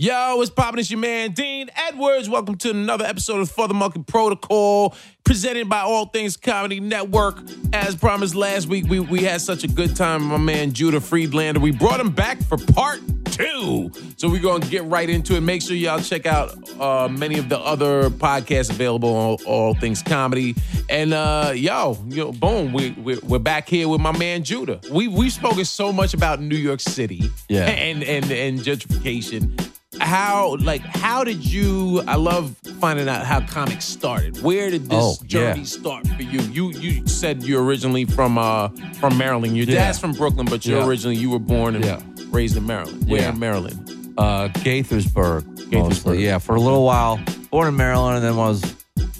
Yo, what's poppin'? It's your man Dean Edwards. Welcome to another episode of For the Monkey Protocol, presented by All Things Comedy Network. As promised last week, we, we had such a good time with my man Judah Friedlander. We brought him back for part two. So we're gonna get right into it. Make sure y'all check out uh, many of the other podcasts available on All, All Things Comedy. And uh, yo, yo, boom, we, we, we're back here with my man Judah. We we've spoken so much about New York City, Yeah. and and and gentrification how like how did you i love finding out how comics started where did this Oh, journey yeah. start for you you you said you're originally from uh from maryland your Yeah. dad's from brooklyn but you're Yeah. originally you were born and raised in maryland where Yeah. in maryland Uh, Gaithersburg, Gaithersburg. mostly. Yeah, for a little while. Born in Maryland, and then when I was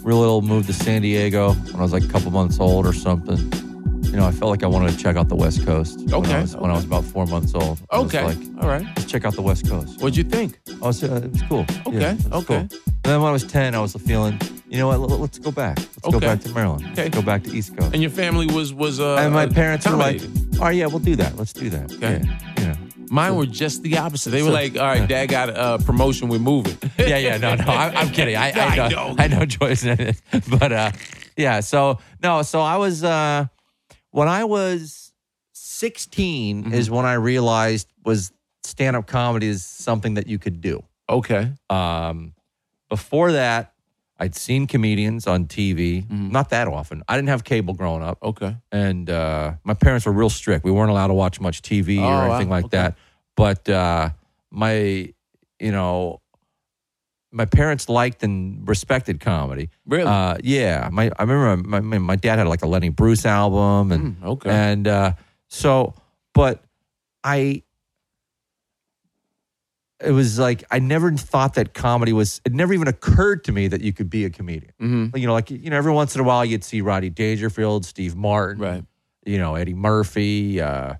real little, moved to San Diego when I was like a couple months old or something. You know, I felt like I wanted to check out the West Coast. When I was, when I was about four months old. I was okay like, all right let's check out the West Coast. what'd you think I was, uh, it was cool. Okay, Yeah, was okay. cool. And then when I was 10, I was feeling, you know what, let- let's go back. Let's go back to Maryland. Okay. Let's go back to East Coast. and your family was was uh and my parents were like, accommodating. oh, yeah, we'll do that. Let's do that. Okay. Yeah, you know. mine were just the opposite they were like all right dad got a uh, promotion we're moving yeah, yeah, no, no, I, I'm kidding. I, I, I know, know. I know Joyce in it, but uh, yeah. So no, so I was uh, when I was 16 Mm-hmm. is when I realized was stand up comedy is something that you could do. okay Um, before that, I'd seen comedians on TV, Mm-hmm. not that often. I didn't have cable growing up, okay and uh, my parents were real strict. We weren't allowed to watch much TV Oh, or wow. anything like Okay. that. But uh, my, you know, my parents liked and respected comedy. really Uh, yeah, my I remember my, my my dad had like a Lenny Bruce album, and Mm, okay and uh, so, but I. It was like I never thought that comedy was. It never even occurred to me that you could be a comedian. mm-hmm. You know, like you know, every once in a while you'd see Rodney Dangerfield, Steve Martin, right you know, Eddie Murphy, uh,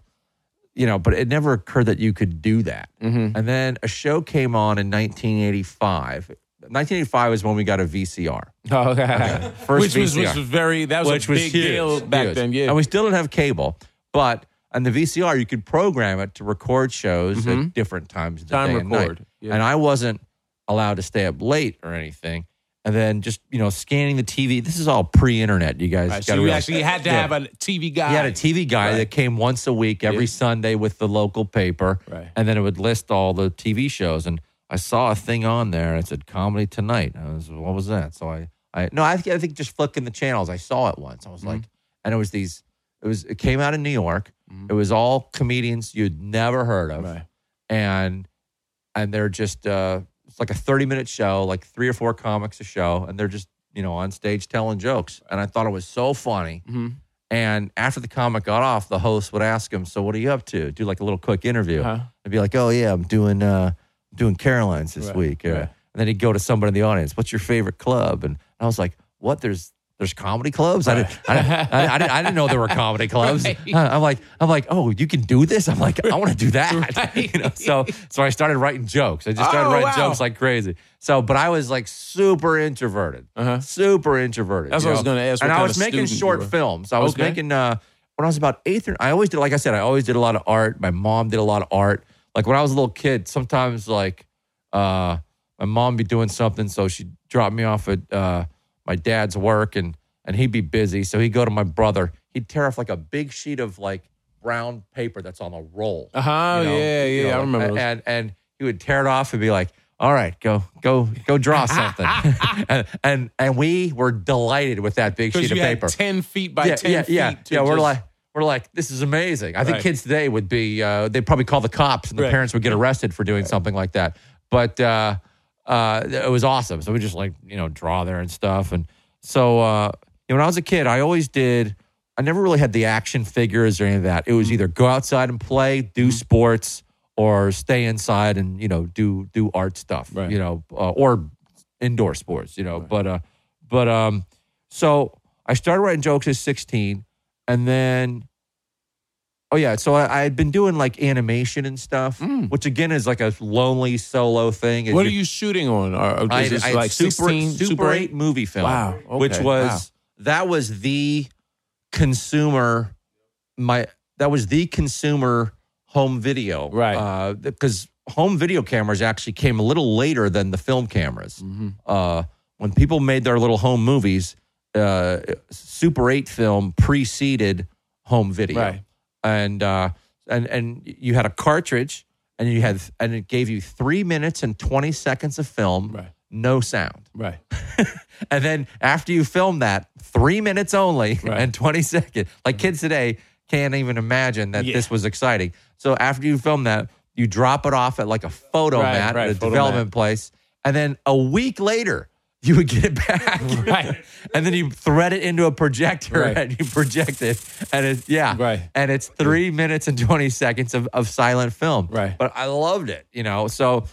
you know, but it never occurred that you could do that. mm-hmm. And then a show came on in 1985. 1985 was when we got a VCR. Oh, okay. First which was, which VCR. was very that was which a was big huge, deal back huge. then. Yeah, And we still didn't have cable, but on the VCR, you could program it to record shows at different times of the Mm-hmm. Time day and night. record, yeah. And I wasn't allowed to stay up late or anything. And then just, you know, scanning the TV. This is all pre internet, you guys. Right, so you realize. actually had to Yeah. have a TV Guide. He had a TV Guide Right. that came once a week every Yeah. Sunday with the local paper. Right. And then it would list all the TV shows. And I saw a thing on there and it said Comedy Tonight. I was, what was that? So I, I no, I think, I think just flicking the channels, I saw it once. I was Mm-hmm. like, and it was these, it was, it came out in New York. It was all comedians you'd never heard of. Mm-hmm. Right. And, and they're just, uh, it's like a 30 minute show, like three or four comics a show. And they're just, you know, on stage telling jokes. And I thought it was so funny. Mhm. And after the comic got off, the host would ask him, "So what are you up to?" Do like a little quick interview. Uh-huh. I'd be like, "Oh yeah, I'm doing uh, I'm doing Caroline's this Right, week." Uh, right. And then he'd go to somebody in the audience. What's your favorite club? And I was like, "What? There's there's comedy clubs? I, didn't, I, didn't, I, didn't, I, didn't, know there were comedy clubs." Right. I'm like, I'm like, "Oh, you can do this?" I'm like, "I want to do that." Right. you know, so so I started writing jokes. I just started Oh, writing wow. jokes like crazy. So, but I was like super introverted, Uh-huh. super introverted. That's what I was gonna ask, And I was making short films. I was Okay. making uh, when I was about eighth. Or, I always did, like I said, I always did a lot of art. My mom did a lot of art. Like when I was a little kid, sometimes like uh, my mom be doing something, so she'd drop me off at uh, my dad's work, and and he'd be busy, so he'd go to my brother. He'd tear off like a big sheet of like brown paper that's on a roll. Uh-huh, you know, yeah, you yeah, know, I remember And, and and he would tear it off and be like, "All right, go go go draw something." and, and and we were delighted with that big sheet of you paper. ten feet by yeah, ten yeah, feet. yeah, yeah. We're just- like we're like this is amazing. I think Right. kids today would be uh, they'd probably call the cops and the Right. parents would get arrested for doing something like that. But uh, uh, it was awesome. So we just like you know draw there and stuff. And so uh, you know, when I was a kid, I always did. I never really had the action figures or any of that. It Mm-hmm. was either go outside and play, do sports, or stay inside and you know do do art stuff. Right. You know, uh, or indoor sports. You know, but uh, but um, so I started writing jokes at sixteen, and then. Oh yeah, so I, I had been doing like animation and stuff, which again is like a lonely solo thing. Mm. What are you shooting on? Or, or I, is this I had like Super, 16, Super 8 movie film. Wow, okay, Which was wow. that was the consumer my that was the consumer home video. Right. Uh because home video cameras actually came a little later than the film cameras. Mm-hmm. Uh, when people made their little home movies, uh, Super 8 film preceded home video. Right. And uh, and and you had a cartridge and you had and it gave you 3 minutes and 20 seconds of film, Right. no sound. Right. And then after you film that, 3 minutes only Right. and 20 seconds. Like kids today can't even imagine that Yeah. this was exciting. So after you film that, you drop it off at like a photo Right, mat at a photo development place. And then a week later, you would get it back. Right. and then you thread it into a projector Right. and you project it. And it's, yeah. Right. And it's three minutes and 20 seconds of, of silent film. Right. But I loved it, you know. So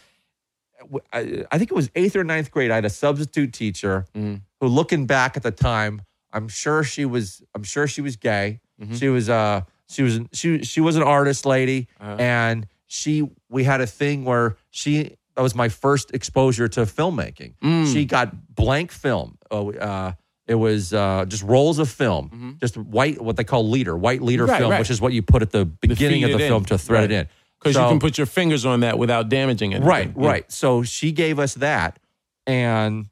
I, I think it was eighth or ninth grade. I had a substitute teacher Mm-hmm. who, looking back at the time, I'm sure she was. I'm sure she was gay. Mm-hmm. She was. Uh, she was. She she was an artist lady, Uh-huh. and she. We had a thing where she. That was my first exposure to filmmaking. Mm. She got blank film. Uh, uh, it was uh, just rolls of film, just white, what they call leader, white leader Mm-hmm. Right, film, right. which is what you put at the beginning of the film in. to thread Right. it in. Because So- you can put your fingers on that without damaging it. Right, right. So she gave us that, and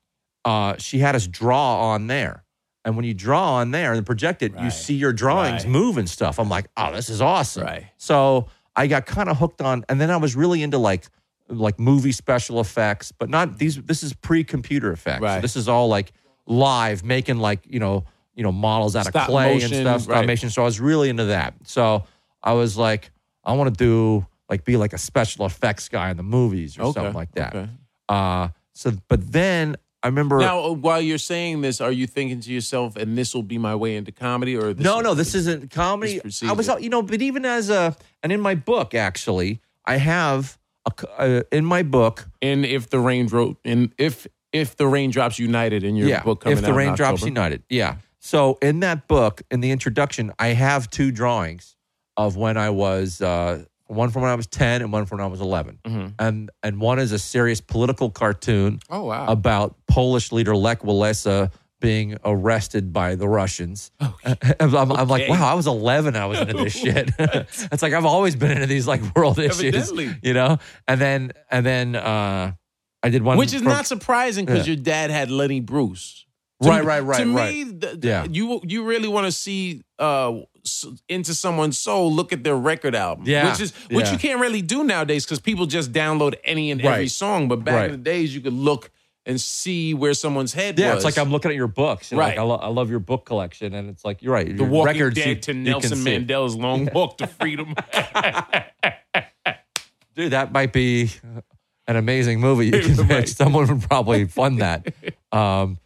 uh, she had us draw on there. And when you draw on there and project it, you see your drawings move and stuff. I'm like, oh, this is awesome. Right. So I got kind of hooked on, and then I was really into like like movie special effects, but not these. This is pre-computer effects. So this is all like live, making like you know you know models out Stop of clay motion, and stuff, stop right. motion. So I was really into that. So I was like, I want to do like be like a special effects guy in the movies or Okay. something like that. Okay. Uh, so, but then I remember. Now, uh, while you're saying this, are you thinking to yourself, and this will be my way into comedy, or this no, no, this isn't comedy. I was, you know, but even as a, and in my book, actually, I have uh, in my book, And if the rain dro- and if if the raindrops united in your yeah, book coming if the in raindrops united, yeah. So in that book, in the introduction, I have two drawings of when I was uh, one from when I was ten and one from when I was 11 Mm-hmm. and and one is a serious political cartoon Oh wow! about Polish leader Lech Walesa being arrested by the Russians. I'm, I'm- I'm like, wow, I was 11. I was into this shit. it's like I've always been into these like world issues, you know. And then and then uh, I did one, Which is from- not surprising because Yeah. your dad had Lenny Bruce. To Right, me- right, right, To right. me, th- th- Yeah. you you really want to see uh, into someone's soul. Look at their record album, Yeah, which is which yeah. you can't really do nowadays because people just download any and every song. But back Right. in the days, you could look and see where someone's head Yeah, was. it's like I'm looking at your books. Right. Like I, lo- I love your book collection, and it's like you're right. the Walking records Dead you- to Nelson. Mandela's Long Walk to Freedom. dude, that might be an amazing movie. You can make. Someone would probably fund that. Um,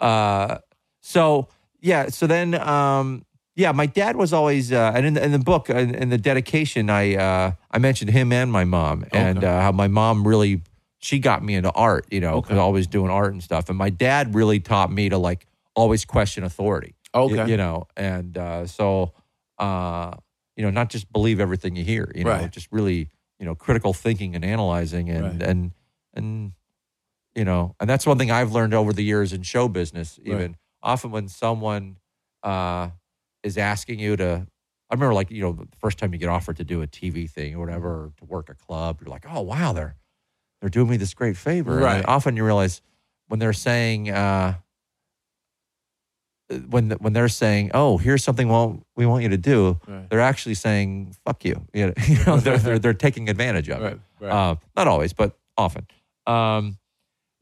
uh, so yeah, so then um, yeah, my dad was always, uh, and in the, in the book, in, in the dedication, I uh, I mentioned him and my mom, and Okay. uh, how my mom really she got me into art. You know, Okay. 'cause always doing art and stuff, and my dad really taught me to like always question authority. Okay. you know, and uh, so uh, you know, not just believe everything you hear. You know, Right. just really you know critical thinking and analyzing and Right. and and you know, and that's one thing I've learned over the years in show business. Even often when someone uh, is asking you to, I remember like you know the first time you get offered to do a TV thing or whatever, or to work a club, you're like, oh wow, they're they're doing me this great favor. Right. then often you realize when they're saying. Uh, when when they're saying, "Oh, here's something well we want you to do," Right. they're actually saying "fuck you." You know, they're, they're they're taking advantage of it. Right, right. Uh, not always, but often. Um,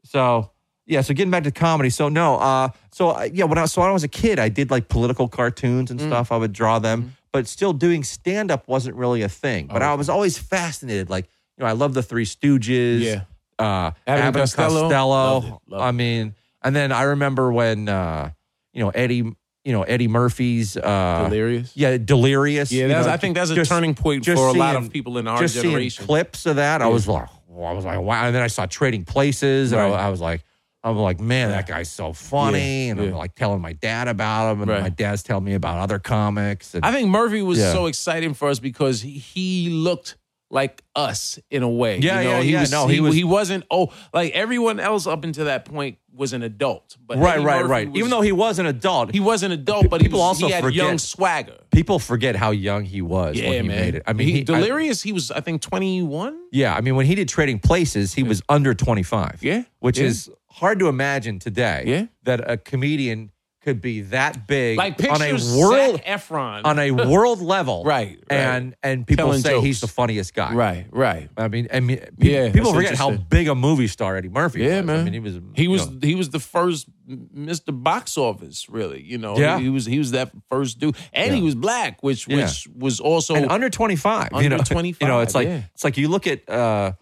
so yeah, so getting back to comedy. So no, uh, so uh, yeah, when I so when I was a kid, I did like political cartoons Mm. and stuff. I would draw them, Mm-hmm. but still doing stand up wasn't really a thing. But Oh, I was always fascinated. Like you know, I love the Three Stooges. Yeah. Uh, Abbott and Costello. Loved it, loved I mean, and then I remember when uh, you know Eddie, you know Eddie Murphy's. Uh, Delirious. yeah, delirious. Yeah, that's, know, I think that's a just- turning point for just a lot seeing- of people in our just seeing generation. clips of that, I was like, I was like, wow. And then I saw Trading Places, and Right. I, I was like, I'm like, man, that guy's so funny, Yeah, and I'm like telling my dad about him, and Right. my dad's telling me about other comics. And, I think Murphy was Yeah. so exciting for us because he, he looked like us in a way. Yeah, you know? yeah, he yeah. Was, No, he, he was- he wasn't. Oh, like everyone else up until that point was an adult. But right, Eddie right, Murphy right. was- Even though he was an adult, he was an adult, but people he, was, also he had forget- young swagger. people forget how young he was Yeah, when he man. made it. I mean, he, he, I- Delirious. he was, I think, twenty one. yeah, I mean, when he did Trading Places, he was under 25. Yeah, which yeah. is hard to imagine today. Yeah. that a comedian could be that big Like on a world Zac Efron on a world level, Right, right. And and people Telling say he's the funniest guy, Right, right. I mean, I mean, pe- Yeah, people forget how big a movie star Eddie Murphy Yeah, was. man. I mean, he was He was know, he was the first Mr. Box Office, really. You know, Yeah. he, he was he was that first dude, and he was black, which Yeah. which was also and under 25 you know 25, you know it's like yeah. it's like you look at uh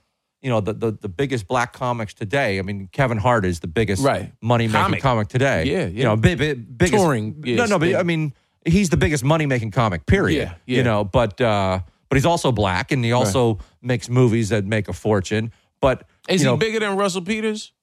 you know the, the the biggest black comics today i mean kevin hart is the biggest Right. money making Comic. comic today Yeah, you know big, big, biggest Touring, no yes, no but yeah. i mean he's the biggest money making comic period Yeah, yeah. you know but uh but he's also black and he also makes movies that make a fortune but Is he know, bigger than Russell Peters?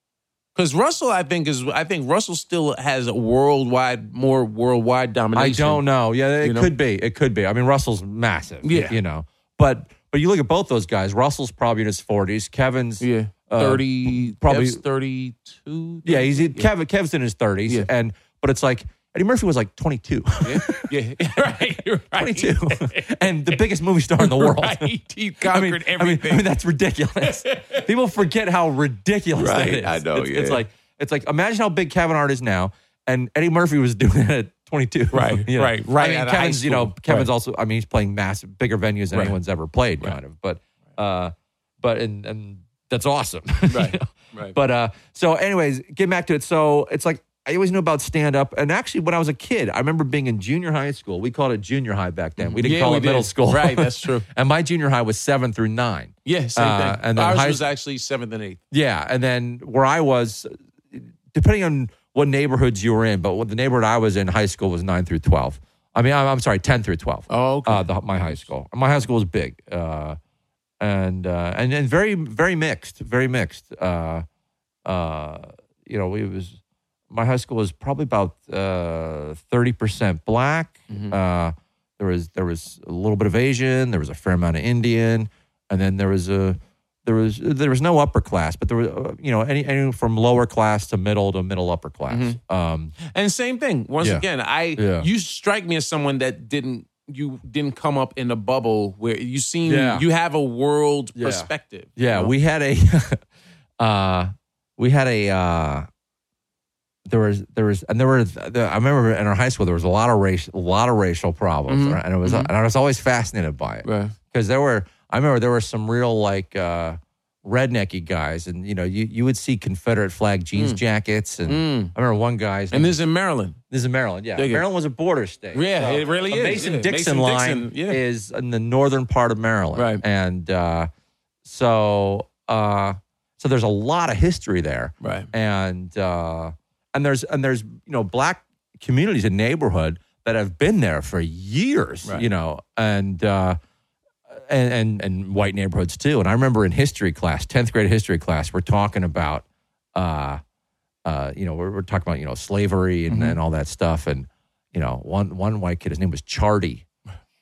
Because Russell, I think is I think Russell still has a worldwide, more worldwide domination. I don't know. Yeah, it You know? could be. It could be. I mean, Russell's massive. Yeah. you know, but but you look at both those guys. Russell's probably in his forties. Kevin's Yeah, uh, thirty, probably- probably thirty-two. Yeah, he's Kevin. Kev's in his thirties, Yeah. and but it's like Eddie Murphy was like 22. yeah, yeah, right, right. 22, and the biggest movie star in the world. Right. He I conquered mean, I mean, everything. I mean, that's ridiculous. People forget how ridiculous that Right, is. I know, It's, it's like it's like imagine how big Kevin Hart is now, and Eddie Murphy was doing it at 22. Right, You know? right, right I mean, out of high Kevin's, you know. Kevin's Right. also. I mean, he's playing massive, bigger venues than Right. anyone's ever played, kind of. But, uh, but and and that's awesome. you Right, know? right. But uh, so anyways, getting back to it. So it's like I always knew about stand up, and actually, when I was a kid, I remember being in junior high school. We called it junior high back then. We didn't Yeah, call we it middle did. school, Right, that's true. and my junior high was seven through nine. Yeah, same Uh, thing. and then Ours high- was actually seventh and eighth. Yeah, and then where I was, depending on what neighborhoods you were in, but what the neighborhood I was in, high school was nine through twelve. I mean, I'm, I'm sorry, ten through twelve. Oh, okay. Uh, the, my high school. My high school was big, uh, and uh, and and very very mixed, very mixed. Uh, uh, you know, it was my high school was probably about uh, thirty percent black. Mm-hmm. Uh, there was there was a little bit of Asian. There was a fair amount of Indian, and then there was a there was there was no upper class, but there was uh, you know any, any from lower class to middle to middle upper class. Um, And same thing. Once Yeah. again, I Yeah. you strike me as someone that didn't you didn't come up in a bubble where you seem Yeah. you have a world Yeah. perspective. you Yeah, know? we had a uh we had a uh there was there was and there were I remember in our high school there was a lot of race a lot of racial problems Mhm. right? and it was and I was always fascinated by it Right. because there were I remember there were some real like uh rednecky guys and you know you you would see Confederate flag jeans jackets and Mm. I remember one guy's And this is in Maryland. this is in Maryland, yeah. Maryland was a border state. Yeah, it really is, Mason yeah. Dixon line yeah. is in the northern part of Maryland, Right. And uh, so, uh, so there's a lot of history there, Right. and uh, and there's and there's you know black communities and neighborhood that have been there for years, Right. you know, and. Uh, and, and and white neighborhoods too. And I remember in history class, tenth grade history class, we're talking about, uh, uh, you know, we're, we're talking about you know slavery and, Mm-hmm. and all that stuff. And you know, one one white kid, his name was Chardy,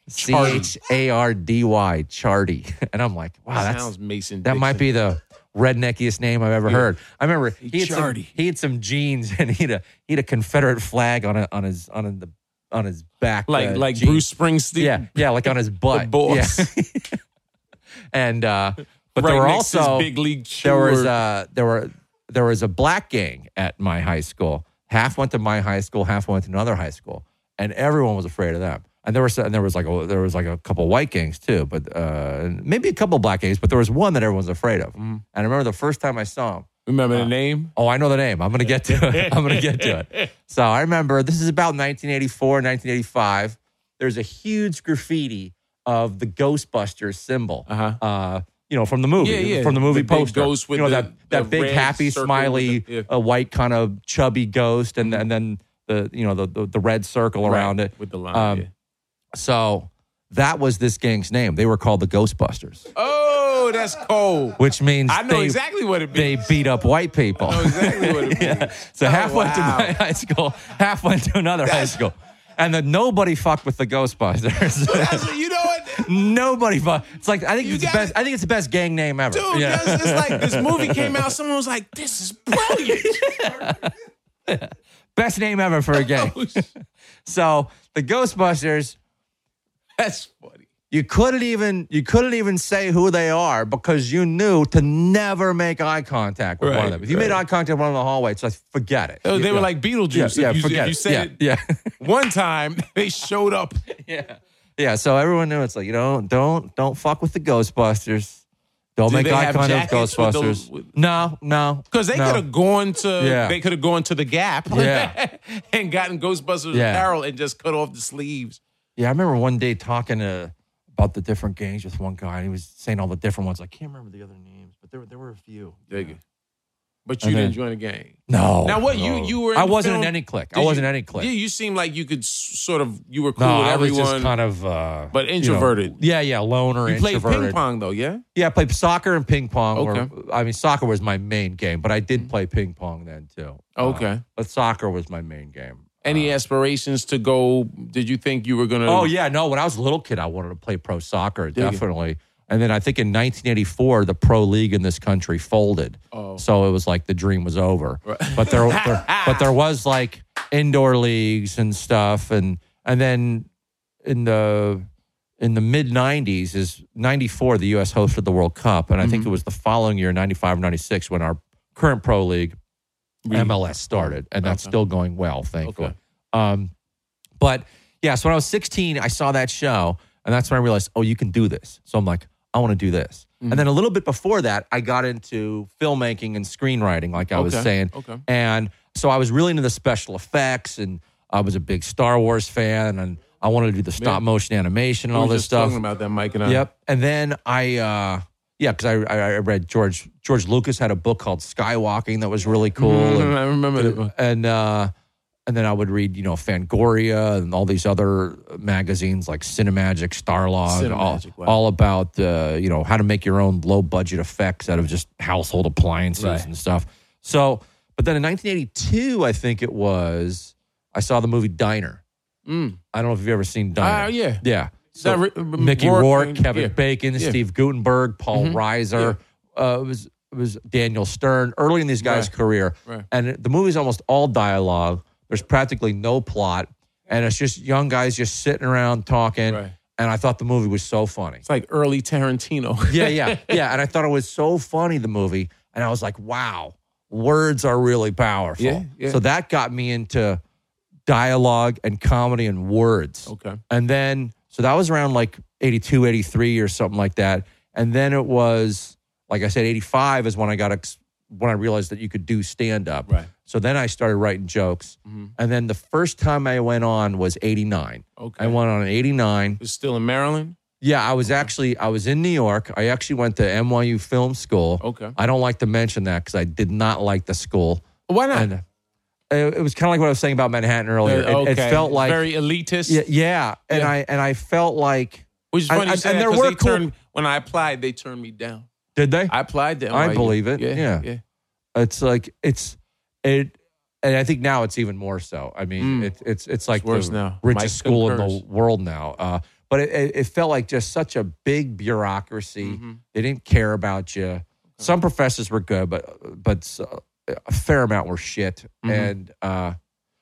Chardy. H A R D Y, Chardy. And I'm like, wow, that's sounds Mason. that might be the redneckiest name I've ever heard. I remember he had, some, he had some jeans and he had a he had a Confederate flag on a, on his on the on his back, like uh, like jeans. Bruce Springsteen. Yeah, yeah, like on his butt. boss. Yeah. and uh but Right there were next to his also big league there was uh there were there was a black gang at my high school. Half went to my high school, half went to another high school, and everyone was afraid of them. And there was and there was like a, there was like a couple white gangs too, but uh, maybe a couple black gangs. But there was one that everyone was afraid of. Mm-hmm. And I remember the first time I saw him. Remember the name? Oh, I know the name. I'm going to get to it. I'm going to get to it. So I remember this is about 1984, 1985. There's a huge graffiti of the Ghostbusters symbol. Uh-huh. Uh, you know, from the movie, Yeah, yeah. from the movie The poster. ghost with you know the- that that big happy smiley, the- yeah. a white kind of chubby ghost, and and then the you know the the, the red circle around Right, it with the line. Um. So that was this gang's name. They were called the Ghostbusters, Oh, that's cold. which means I know they, exactly what it means. they beat up white people. I know exactly what it means. Yeah. So Oh, half went to my high school, half went to another high school. And then nobody fucked with the Ghostbusters. You know what? Nobody. fucked. It's like I think You it's the best. I think it's the best gang name ever. Dude, Yeah. it's like this movie came out. Someone was like, "This is brilliant." best name ever for a gang. Oh, so the Ghostbusters, that's funny. You couldn't even you couldn't even say who they are because you knew to never make eye contact with one of them. If you made eye contact with one in the hallway, it's like forget it. Oh, They You- were yeah. like Beetlejuice. yeah, yeah, you, forget you said yeah, it yeah. one time, they showed up Yeah. Yeah. So everyone knew it's like, you know, don't don't fuck with the Ghostbusters. Don't Did make eye contact with jackets with the- Ghostbusters. no, no. because they no. could have gone to Yeah. they could have gone to the Gap Yeah. and gotten Ghostbusters Yeah. apparel and just cut off the sleeves. Yeah, I remember one day talking to about the different gangs with one guy, and he was saying all the different ones. I can't remember the other names, but there were there were a few. But you And then- didn't join the gang. No. Now what you you were? In I the wasn't film? in any clique. I Did wasn't you- in any clique. Yeah, you seemed like you could s- sort of you were cool no, with I was everyone. just kind of uh But you know, introverted. yeah, yeah, loner, you played introverted. ping pong though, yeah. Yeah, I played soccer and ping pong. were- I mean, soccer was my main game, but I did play ping pong then too. Uh, Okay. but soccer was my main game. Any aspirations to go? Did you think you were gonna? Oh yeah, no. When I was a little kid, I wanted to play pro soccer, you? definitely. And then I think in 1984, the pro league in this country folded. Oh. So it was like the dream was over. But there, there, but there was like indoor leagues and stuff, and and then in the in the mid 90s is 94 the US hosted the World Cup and I Mm-hmm. think it was the following year 95 or 96 when our current pro league Re- MLS started and that's Okay. still going well thankfully. Okay. Um but yeah so when I was 16 I saw that show and that's when I realized oh you can do this. So I'm like I want to do this. Mm-hmm. And then a little bit before that I got into filmmaking and screenwriting like I was saying. Okay. And so I was really into the special effects and I was a big Star Wars fan and I wanted to do the stop motion animation and We all this stuff. Talking about that, Mike and I. Yep. And then I, uh, yeah, because I, I I read George George Lucas had a book called Skywalking that was really cool, Mhm, and I remember that. and uh, and then I would read you know Fangoria and all these other magazines like Cinemagic, Starlog, all, wow. all about uh, you know how to make your own low budget effects out of just household appliances Right. and stuff. So, but then in 1982, I think it was, I saw the movie Diner. Mm. I don't know if you've ever seen Diner. Ah, yeah. Yeah. So Ri- Mickey Rourke Rourke, Kevin yeah. Bacon, Yeah. Steve Guttenberg, Paul Mhm. Reiser. Uh, it was it was Daniel Stern early in these guys' Right. career, Right. and the movie's almost all dialogue. There's practically no plot, and it's just young guys just sitting around talking. Right. And I thought the movie was so funny. It's like early Tarantino. Yeah, yeah, yeah. And I thought it was so funny the movie, and I was like, wow, words are really powerful. Yeah, yeah. So that got me into dialogue and comedy and words. okay. And then, so that was around like 82, 83 or something like that. And then it was, like I said, 85 is when I got, ex- when I realized that you could do stand up. Right. So then I started writing jokes. Mhm. And then the first time I went on was 89. Okay. I went on in 89. It's still in Maryland. Yeah, I was actually, I was in New York. I actually went to NYU Film School. Okay. I don't like to mention that because I did not like the school. Why not? And it, it was kind of like what I was saying about Manhattan earlier. Uh, It, it felt like, very elitist. yeah, yeah. And Yeah. I, and I felt like, Which is funny you and- say and that there were cool- turned when I applied, they turned me down. did they? I applied to I believe it. Yeah, Yeah. yeah. it's like it's it and i think now it's even more so i mean Mm. it, it's it's like worse the now. richest Mike school in the world now uh, but it, it, felt like just such a big bureaucracy Mhm. they didn't care about you some professors were good but but a fair amount were shit Mhm. and uh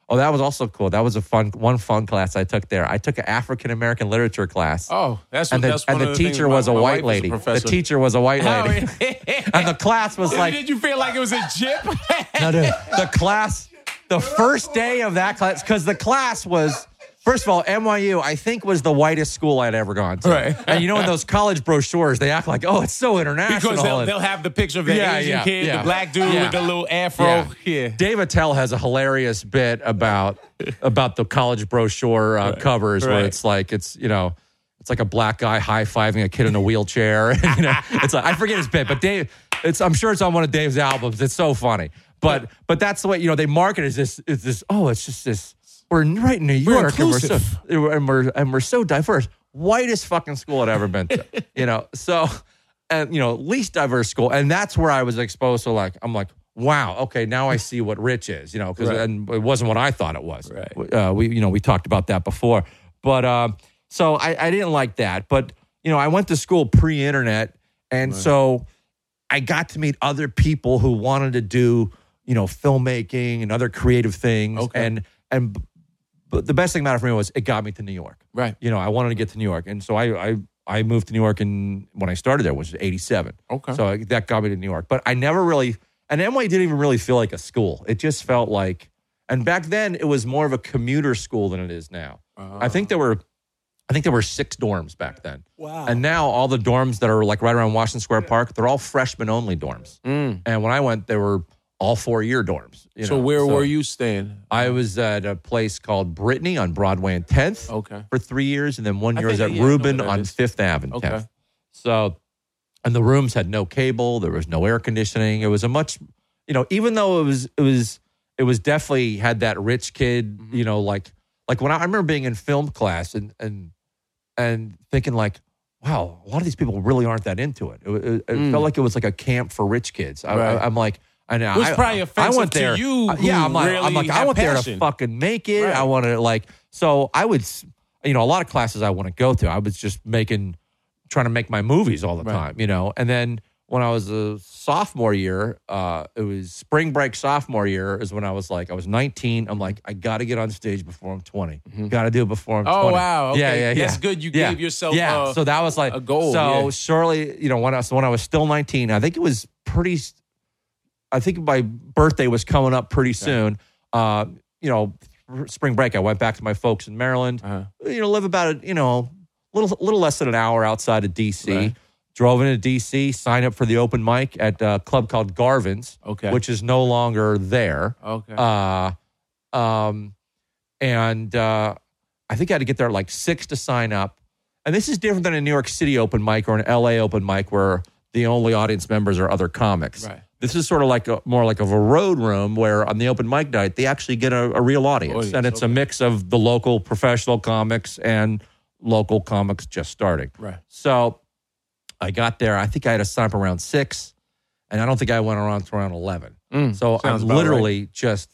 Oh, that was also cool. That was a fun one fun class I took there. I took an African American literature class, Oh, that's and the, that's and the teacher was a white is lady. The teacher was a white lady, Oh, and the class was like did you feel like it was a jip? no, dude. The class, the first day of that class, because the class was, first of all, NYU, I think was the whitest school I'd ever gone to. Right. And you know, in those college brochures, they act like, oh, it's so international. because they'll, they'll have the picture of the Yeah, Asian yeah, kid, yeah. the black dude with the little afro. Yeah. Dave Attell has a hilarious bit about about the college brochure uh, covers where it's like it's you know it's like a black guy high fiving a kid in a wheelchair. you know, it's like, I forget his bit, but Dave, it's I'm sure it's on one of Dave's albums. It's so funny, but but that's the way you know they market it as this is this oh it's just this we're right in New We're York and we're so and we're and we're so diverse. Whitest fucking school I'd ever been to, you know. So and you know least diverse school, and that's where I was exposed to like I'm like wow okay now I see what rich is, you know, because Right. and it wasn't what I thought it was. Right. Uh, we you know we talked about that before, but um, so I, I didn't like that, but you know, I went to school pre-internet, and so I got to meet other people who wanted to do, you know, filmmaking and other creative things. Okay. And and but the best thing about it for me was it got me to New York. Right. You know, I wanted to get to New York, and so I I I moved to New York in when I started there, which was '87. Okay. So I, that got me to New York, but I never really and NY didn't even really feel like a school. It just felt like, and back then it was more of a commuter school than it is now. I think there were, I think there were six dorms back then. Wow. And now all the dorms that are like right around Washington Square Park, they're all freshman only dorms. Mm. And when I went, there were all four year dorms. you so know. where were you staying? I was at a place called Brittany on Broadway and 10th Okay. for three years, and then one I year I was at yeah, Rubin on is. Fifth Avenue. Okay. 10th. So, and the rooms had no cable. There was no air conditioning. It was a much, you know, even though it was, it was, it was definitely had that rich kid, Mm-hmm. you know, like, like when I, I remember being in film class and and and thinking like, wow, a lot of these people really aren't that into it. It, it, it felt like it was like a camp for rich kids. I, Mm. Right. I, am like. I know. Which I, probably I offensive went to there. you Uh, yeah, I'm like, really I'm like, I went there to fucking make it. Right. I want to like. So I would, you know, a lot of classes I want to go to. I was just making, trying to make my movies all the Right. time, you know. And then when I was a sophomore year, uh, it was spring break sophomore year is when I was like, I was 19. I'm like, I got to get on stage before I'm 20. Got to do it before I'm Oh, 20. wow. Okay. Yeah, yeah, yeah. That's good. You yeah. gave yourself, Yeah. uh, so that was like a goal, So yeah. surely, you know, when I was when I was still 19, I think it was pretty. I think my birthday was coming up pretty soon. Uh, you know, spring break, I went back to my folks in Maryland. Uh-huh. You know, live about a you know little little less than an hour outside of DC. Right. Drove into DC, signed up for the open mic at a club called Garvin's, Okay. which is no longer there. Okay. Uh, um, and uh, I think I had to get there at like six to sign up. And this is different than a New York City open mic or an LA open mic where the only audience members are other comics. Right. This is sort of like a, more like of a road room where on the open mic night they actually get a, a real audience, Audience, and it's a mix of the local professional comics and local comics just starting. right. So I got there. I think I had to sign up around six, and I don't think I went around to around eleven. Mm, So I'm literally just,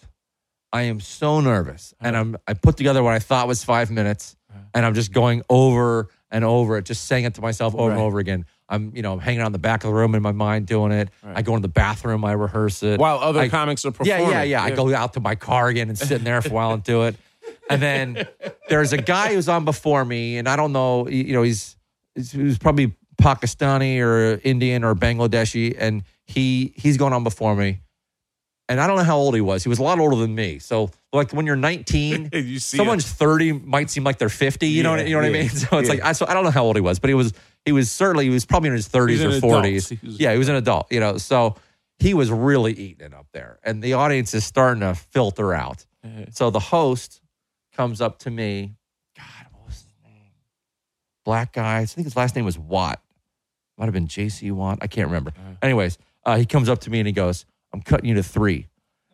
I am so nervous, and I'm I put together what I thought was five minutes, and I'm just going over and over it, just saying it to myself over and over again. I'm you know hanging out in the back of the room in my mind doing it. I go into the bathroom, I rehearse it. While other I- comics are performing. yeah, performing. yeah, yeah. I go out to my car again and sit in there for a while and do it. And then there's a guy who's on before me, and I don't know, you know, he's he's probably Pakistani or Indian or Bangladeshi, and he he's going on before me. And I don't know how old he was. He was a lot older than me. So like when you're 19, You someone's 30 might seem like they're 50. You know what Yeah, you know what yeah, I mean? So it's yeah. like I so I don't know how old he was, but he was he was certainly he was probably in his 30s or 40s. He yeah, he was an adult. You know, so he was really eating it up there, and the audience is starting to filter out. Uh-huh. So the host comes up to me. God, what was his name? Black guy. I think his last name was Watt. Might have been J.C. Watt. I can't remember. Uh-huh. Anyways, uh, he comes up to me and he goes, "I'm cutting you to three.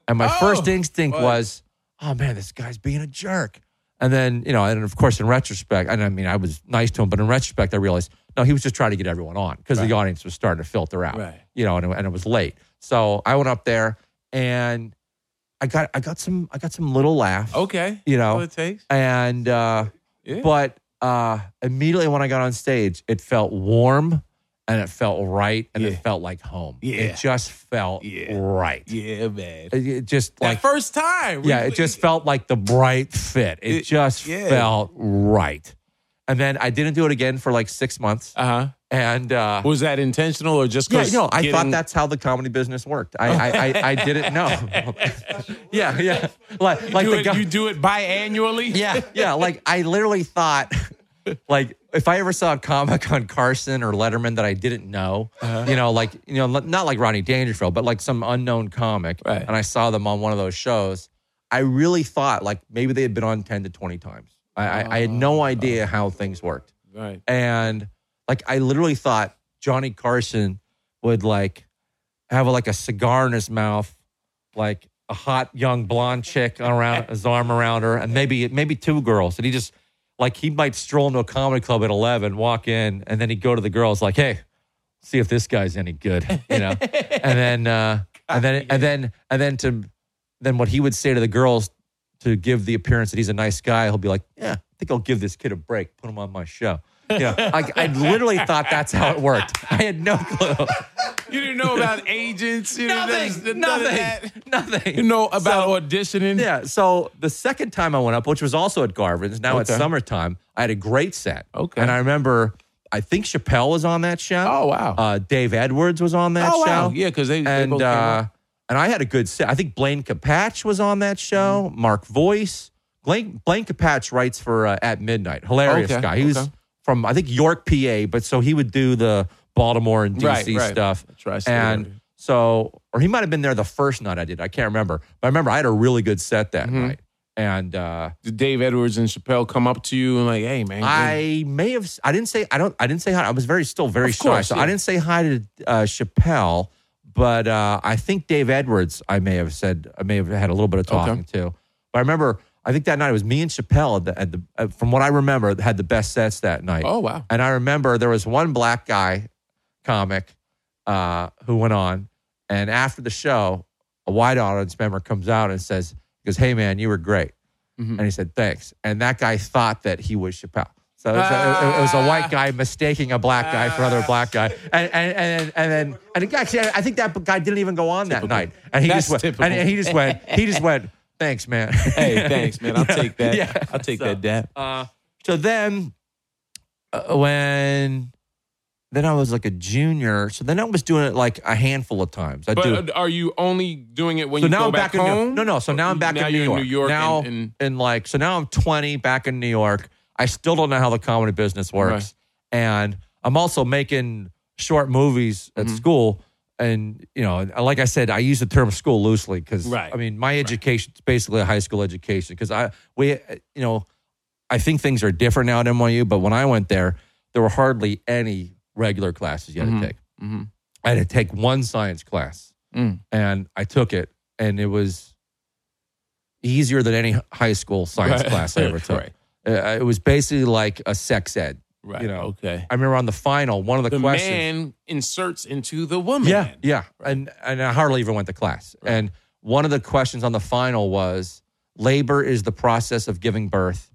And my Oh, first instinct what? was, "Oh man, this guy's being a jerk." And then you know, and of course, in retrospect, and I mean, I was nice to him, but in retrospect, I realized no, he was just trying to get everyone on because the audience was starting to filter out. Right. You know, and it, and it was late. So I went up there and I got I got some I got some little laugh. Okay. You know, it takes. and uh, Yeah. but uh, immediately when I got on stage, it felt warm and it felt right and Yeah. it felt like home. Yeah. It just felt Yeah. right. yeah, man. It, just that like first time. yeah, it just felt like the right fit. It, It- just yeah. felt right. And then I didn't do it again for like six months. Uh huh. And uh, Was that intentional or just yeah, no, I thought that's how the comedy business worked. I I, I, I didn't know. yeah, yeah, like like you, the do it, guy. you do it biannually. Yeah, yeah. Like I literally thought, like if I ever saw a comic on Carson or Letterman that I didn't know, Uh-huh. you know, like you know, not like Rodney Dangerfield, but like some unknown comic, Right. and I saw them on one of those shows, I really thought like maybe they had been on ten to twenty times. I, I, I had Oh. no idea how things worked, Right. and like I literally thought Johnny Carson would like have like a cigar in his mouth, like a hot young blonde chick around his arm around her, and maybe maybe two girls. And he just like he might stroll into a comedy club at eleven, walk in, and then he'd go to the girls like, "Hey, see if this guy's any good," you know. and then uh, and then and then and then to then what he would say to the girls to give the appearance that he's a nice guy, he'll be like, "Yeah, I think I'll give this kid a break, put him on my show." Yeah, like I literally thought that's how it worked. I had no clue. You know about agents. You didn't nothing, none of that. nothing, nothing. You know about So- auditioning. Yeah. So the second time I went up, which was also at Garvin's, now it's Okay. summertime, I had a great set. Okay. And I remember, I think Chappelle was on that show. Oh, wow. Uh, Dave Edwards was on that Oh, show. wow. Yeah, because they, they and both came uh, and I had a good set. I think Blaine Capatch was on that show. Mm-hmm. Mark Voice. Blaine Blaine Capatch writes for uh, At Midnight. Hilarious Okay, guy. He was okay. from I think York, PA, but so he would do the Baltimore and DC Right, right. stuff. Tri-state And so, or he might have been there the first night I did. I can't remember, but I remember I had a really good set that Mm-hmm. night. And uh, Did Dave Edwards and Chappelle come up to you and like, hey man, I may have. I didn't say. I don't. I didn't say hi. I was very still very shy, course, so yeah. I didn't say hi to uh, Chappelle. But uh, I think Dave Edwards. I may have said. I may have had a little bit of Okay. talking to. But I remember. I think that night it was me and Chappelle. At the, at the, uh, from what I remember, had the best sets that night. oh wow, And I remember there was one black guy, comic, uh, who went on, and after the show, a white audience member comes out and says, "Goes, hey man, you were great," Mhm. and he said thanks. And that guy thought that he was Chappelle. So it was, a, it was a white guy mistaking a black guy for another black guy, and and and and then and actually, I think that guy didn't even go on that Typical. night, and he That's just went, typical. and he just went, he just went, thanks, man. hey thanks man, I'll Yeah, take that. yeah. I'll take So, that, Dad. uh, so then, uh, when then I was like a junior, so then I was doing it like a handful of times. I do. But uh, are you only doing it when So you now go I'm back, back in New- home? no, no, so now I'm back now in New York. New York Now- and, and and like so now I'm 20 back in New York. I still don't know how the comedy business works, and I'm also making short movies at Mhm. school. And you know, like I said, I use the term school loosely because Right. I mean my education is basically a high school education because I we you know I think things are different now at NYU, but when I went there, there were hardly any regular classes you had Mhm. to take. Mhm. I had to take one science class, Mm. and I took it, and it was easier than any high school science Right. class I ever took. Right. Uh, it was basically like a sex ed. right, You know, okay. I remember on the final, one of the, The questions. man inserts into the woman. yeah, yeah, and and I hardly even went to class. Right. And one of the questions on the final was, "Labor is the process of giving birth,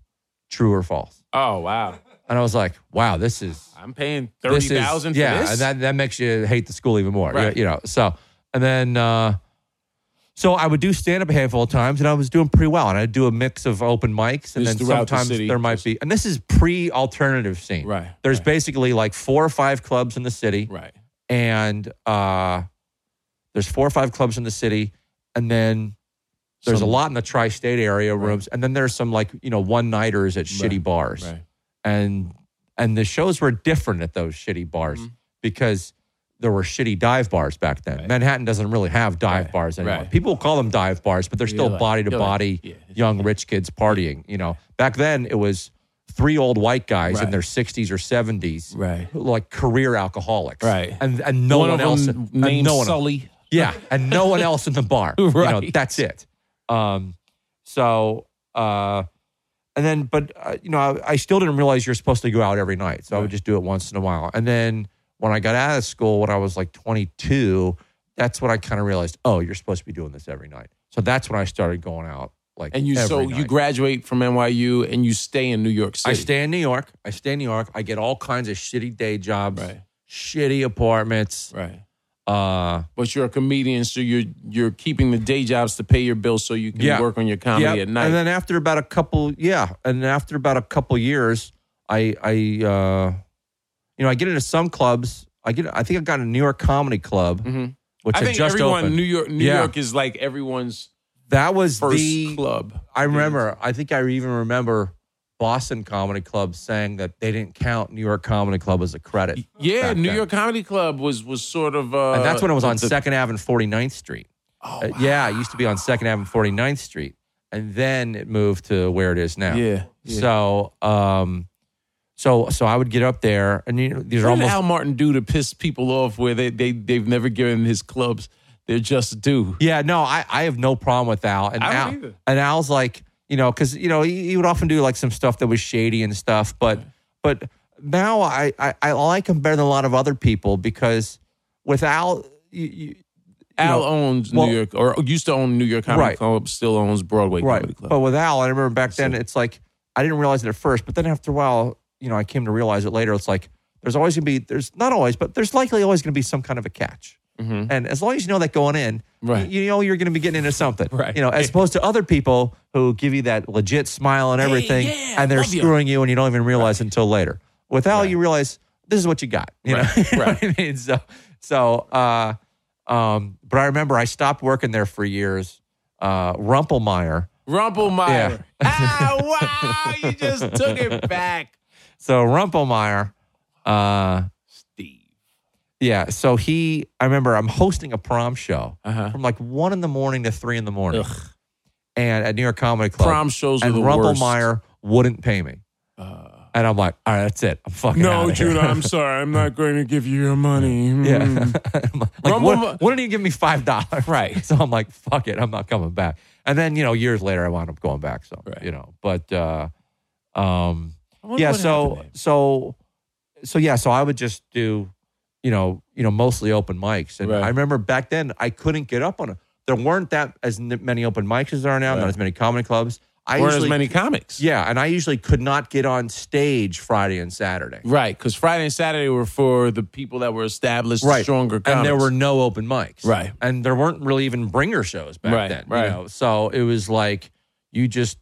true or false?" Oh wow, And I was like, "Wow, this is I'm paying thirty for yeah, this. and that that makes you hate the school even more. Right. You know, so and then uh, so I would do stand up a handful of times, and I was doing pretty well. And I'd do a mix of open mics, and Just then the sometimes city, there might be. And this is pre alternative scene. right. There's right, basically like four or five clubs in the city, right. and uh, there's four or five clubs in the city, and then. There's Some- a lot in the tri-state area rooms, and then there's some like you know one nighters at shitty bars Right. And and the shows were different at those shitty bars Mhm. because there were shitty dive bars back then. Right. Manhattan doesn't really have dive Right, bars anymore. right. People call them dive bars, but they're still like- body to like, body, yeah. young rich kids partying. You know, back then it was three old white guys in their sixties or seventies, Right. like career alcoholics, Right. And and no one, of else, named no one, Sully. yeah, and no one else in the bar. You know, Right. that's it. Um, so, uh, and then, but uh, you know, I, I still didn't realize you're supposed to go out every night. So I would just do it once in a while. And then when I got out of school, when I was like 22, that's when I kind of realized, oh, you're supposed to be doing this every night. So that's when I started going out. Like, And you so you graduate from NYU and you stay in New York City. I stay in New York. I stay in New York. I get all kinds of shitty day jobs, Right. shitty apartments. Right. Uh, But you're a comedian, so you're you're keeping the day jobs to pay your bills so you can Yeah. work on your comedy Yep. at night. And then after about a couple, yeah, and after about a couple years, I, I, uh, you know, I get into some clubs. I get, I think I got a New York Comedy Club, Mhm. which I think just everyone opened. New York New Yeah. York is like everyone's that was first the. club. I remember. I think I even remember Boston Comedy Club saying that they didn't count New York Comedy Club as a credit, Yeah, New then. York Comedy Club was was sort of uh and that's when it was on the- Second Avenue and 49th Street. Oh, Uh, yeah, it used to be on Second Avenue and 49th Street, and then it moved to where it is now. yeah. yeah. So, um, so so I would get up there, and you know, these are What did almost Al Martin do to piss people off where they they they've never given his clubs their just due? yeah. No, I I have no problem with Al, and Al, either. and Al's like you know because you know he, he would often do like some stuff that was shady and stuff, but but now I, I I like him better than a lot of other people because with Al. You, you, Al know, owns well- New York or used to own New York Comedy Right. Club, still owns Broadway Comedy Club. but with Al, I remember back then it's like I didn't realize it at first, but then after a while, you know, I came to realize it later. It's like there's always gonna be there's not always, but there's likely always gonna be some kind of a catch. And as long as you know that going in, Mm-hmm. Right. you, you know you're going to be getting into something, Right. You know, as opposed to other people who give you that legit smile and everything, yeah, and they're love you. screwing you, and you don't even realize until later. With Al, you realize this is what you got. You Right, know, You know right. what I mean? So, so, uh, um, but I remember I stopped working there for years. Uh, Rumpelmeyer. Rumpelmeyer. Yeah. ah, wow, you just took it back. So Rumpelmeyer, uh. Yeah. So he, I remember I'm hosting a prom show Uh-huh. from like one in the morning to three in the morning, and at New York Comedy Club. Prom shows are and the worst. Rumpelmeyer wouldn't pay me. and I'm like, all right, that's it. I'm fucking No. Judah, I'm sorry. I'm not going to give you your money. Yeah. Mm. like, Rumble- what, wouldn't he give me five dollars? Right. So I'm like, fuck it, I'm not coming back. And then you know, years later, I wound up going back. So Right. you know, but uh, um, yeah. So so so yeah. So I would just do, you know, you know, mostly open mics. And Right. I remember back then, I couldn't get up on it. There weren't that as many open mics as there are now. Right. Not as many comedy clubs. I. Weren't usually, as many comics. yeah, and I usually could not get on stage Friday and Saturday. Right, because Friday and Saturday were for the people that were established, stronger comics. And there were no open mics. Right. And there weren't really even bringer shows back Right, then. right. You know? So it was like you just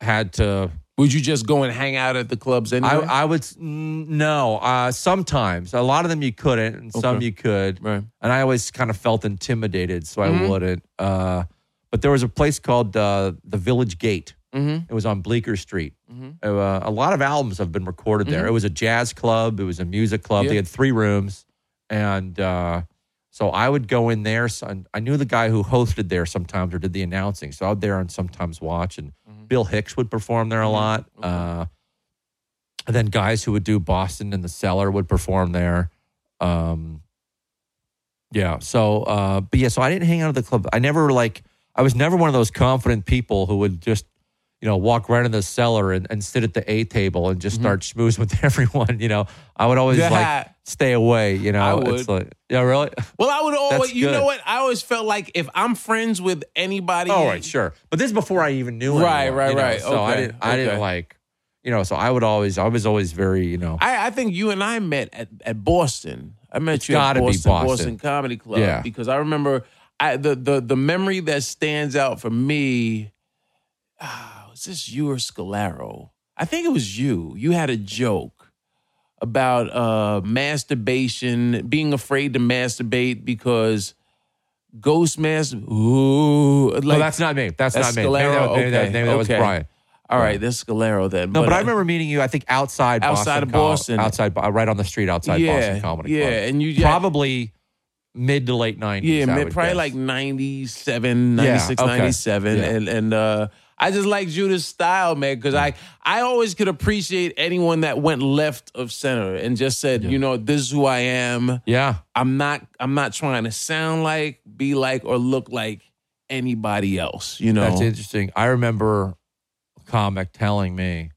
had to Would you just go and hang out at the clubs I, anyway? I would mm, no. Uh, sometimes a lot of them you couldn't, and some Okay. you could. right. And I always kind of felt intimidated, so Mhm. I wouldn't. Uh, but there was a place called uh, the Village Gate. Mm-hmm. It was on Bleecker Street. Mhm. Uh, a lot of albums have been recorded there. Mhm. It was a jazz club. It was a music club. Yeah. They had three rooms, and uh, so I would go in there. So I knew the guy who hosted there sometimes or did the announcing, so I would there and sometimes watch. And Mhm. Bill Hicks would perform there a lot. Okay. Uh, and then guys who would do Boston in the Cellar would perform there. Um, yeah. So, uh, but yeah. So I didn't hang out at the club. I never like. I was never one of those confident people who would just, you know, walk right in the cellar and, and sit at the A table and just start schmoozing with everyone. You know, I would always Mm-hmm. Yeah. like stay away. You know, I would. it's like, yeah, really. Well, I would always, you know what? I always felt like if I'm friends with anybody, All right, sure. But this is before I even knew. Right, anyone, right, you know, right. So I didn't. I didn't like. You know, so I would always. I was always very. You know. I, I think you and I met at, at Boston. I met It's you at Boston, Boston, Boston. Comedy Club. Yeah. Because I remember I, the, the the memory that stands out for me. Ah, was this you or Scalaro? I think it was you. You had a joke about uh, masturbation, being afraid to masturbate because ghost master. Ooh, like no, that's not me. That's, that's not me. Maybe that, maybe that, Okay, maybe that was. Brian. all right. this Scalaro then. No, but, I uh, remember meeting you. I think outside Outside Boston, of Boston. outside, right on the street outside yeah, Boston Comedy yeah, Club. and you Probably mid to late nineties. Yeah, mid, probably guess. like 97, 96, okay. 97. Yeah. And and uh I just like Judah's style, man, because I I always could appreciate anyone that went left of center and just said, you know, this is who I am. yeah. I'm not I'm not trying to sound like, be like, or look like anybody else. You know. That's interesting. I remember a comic telling me,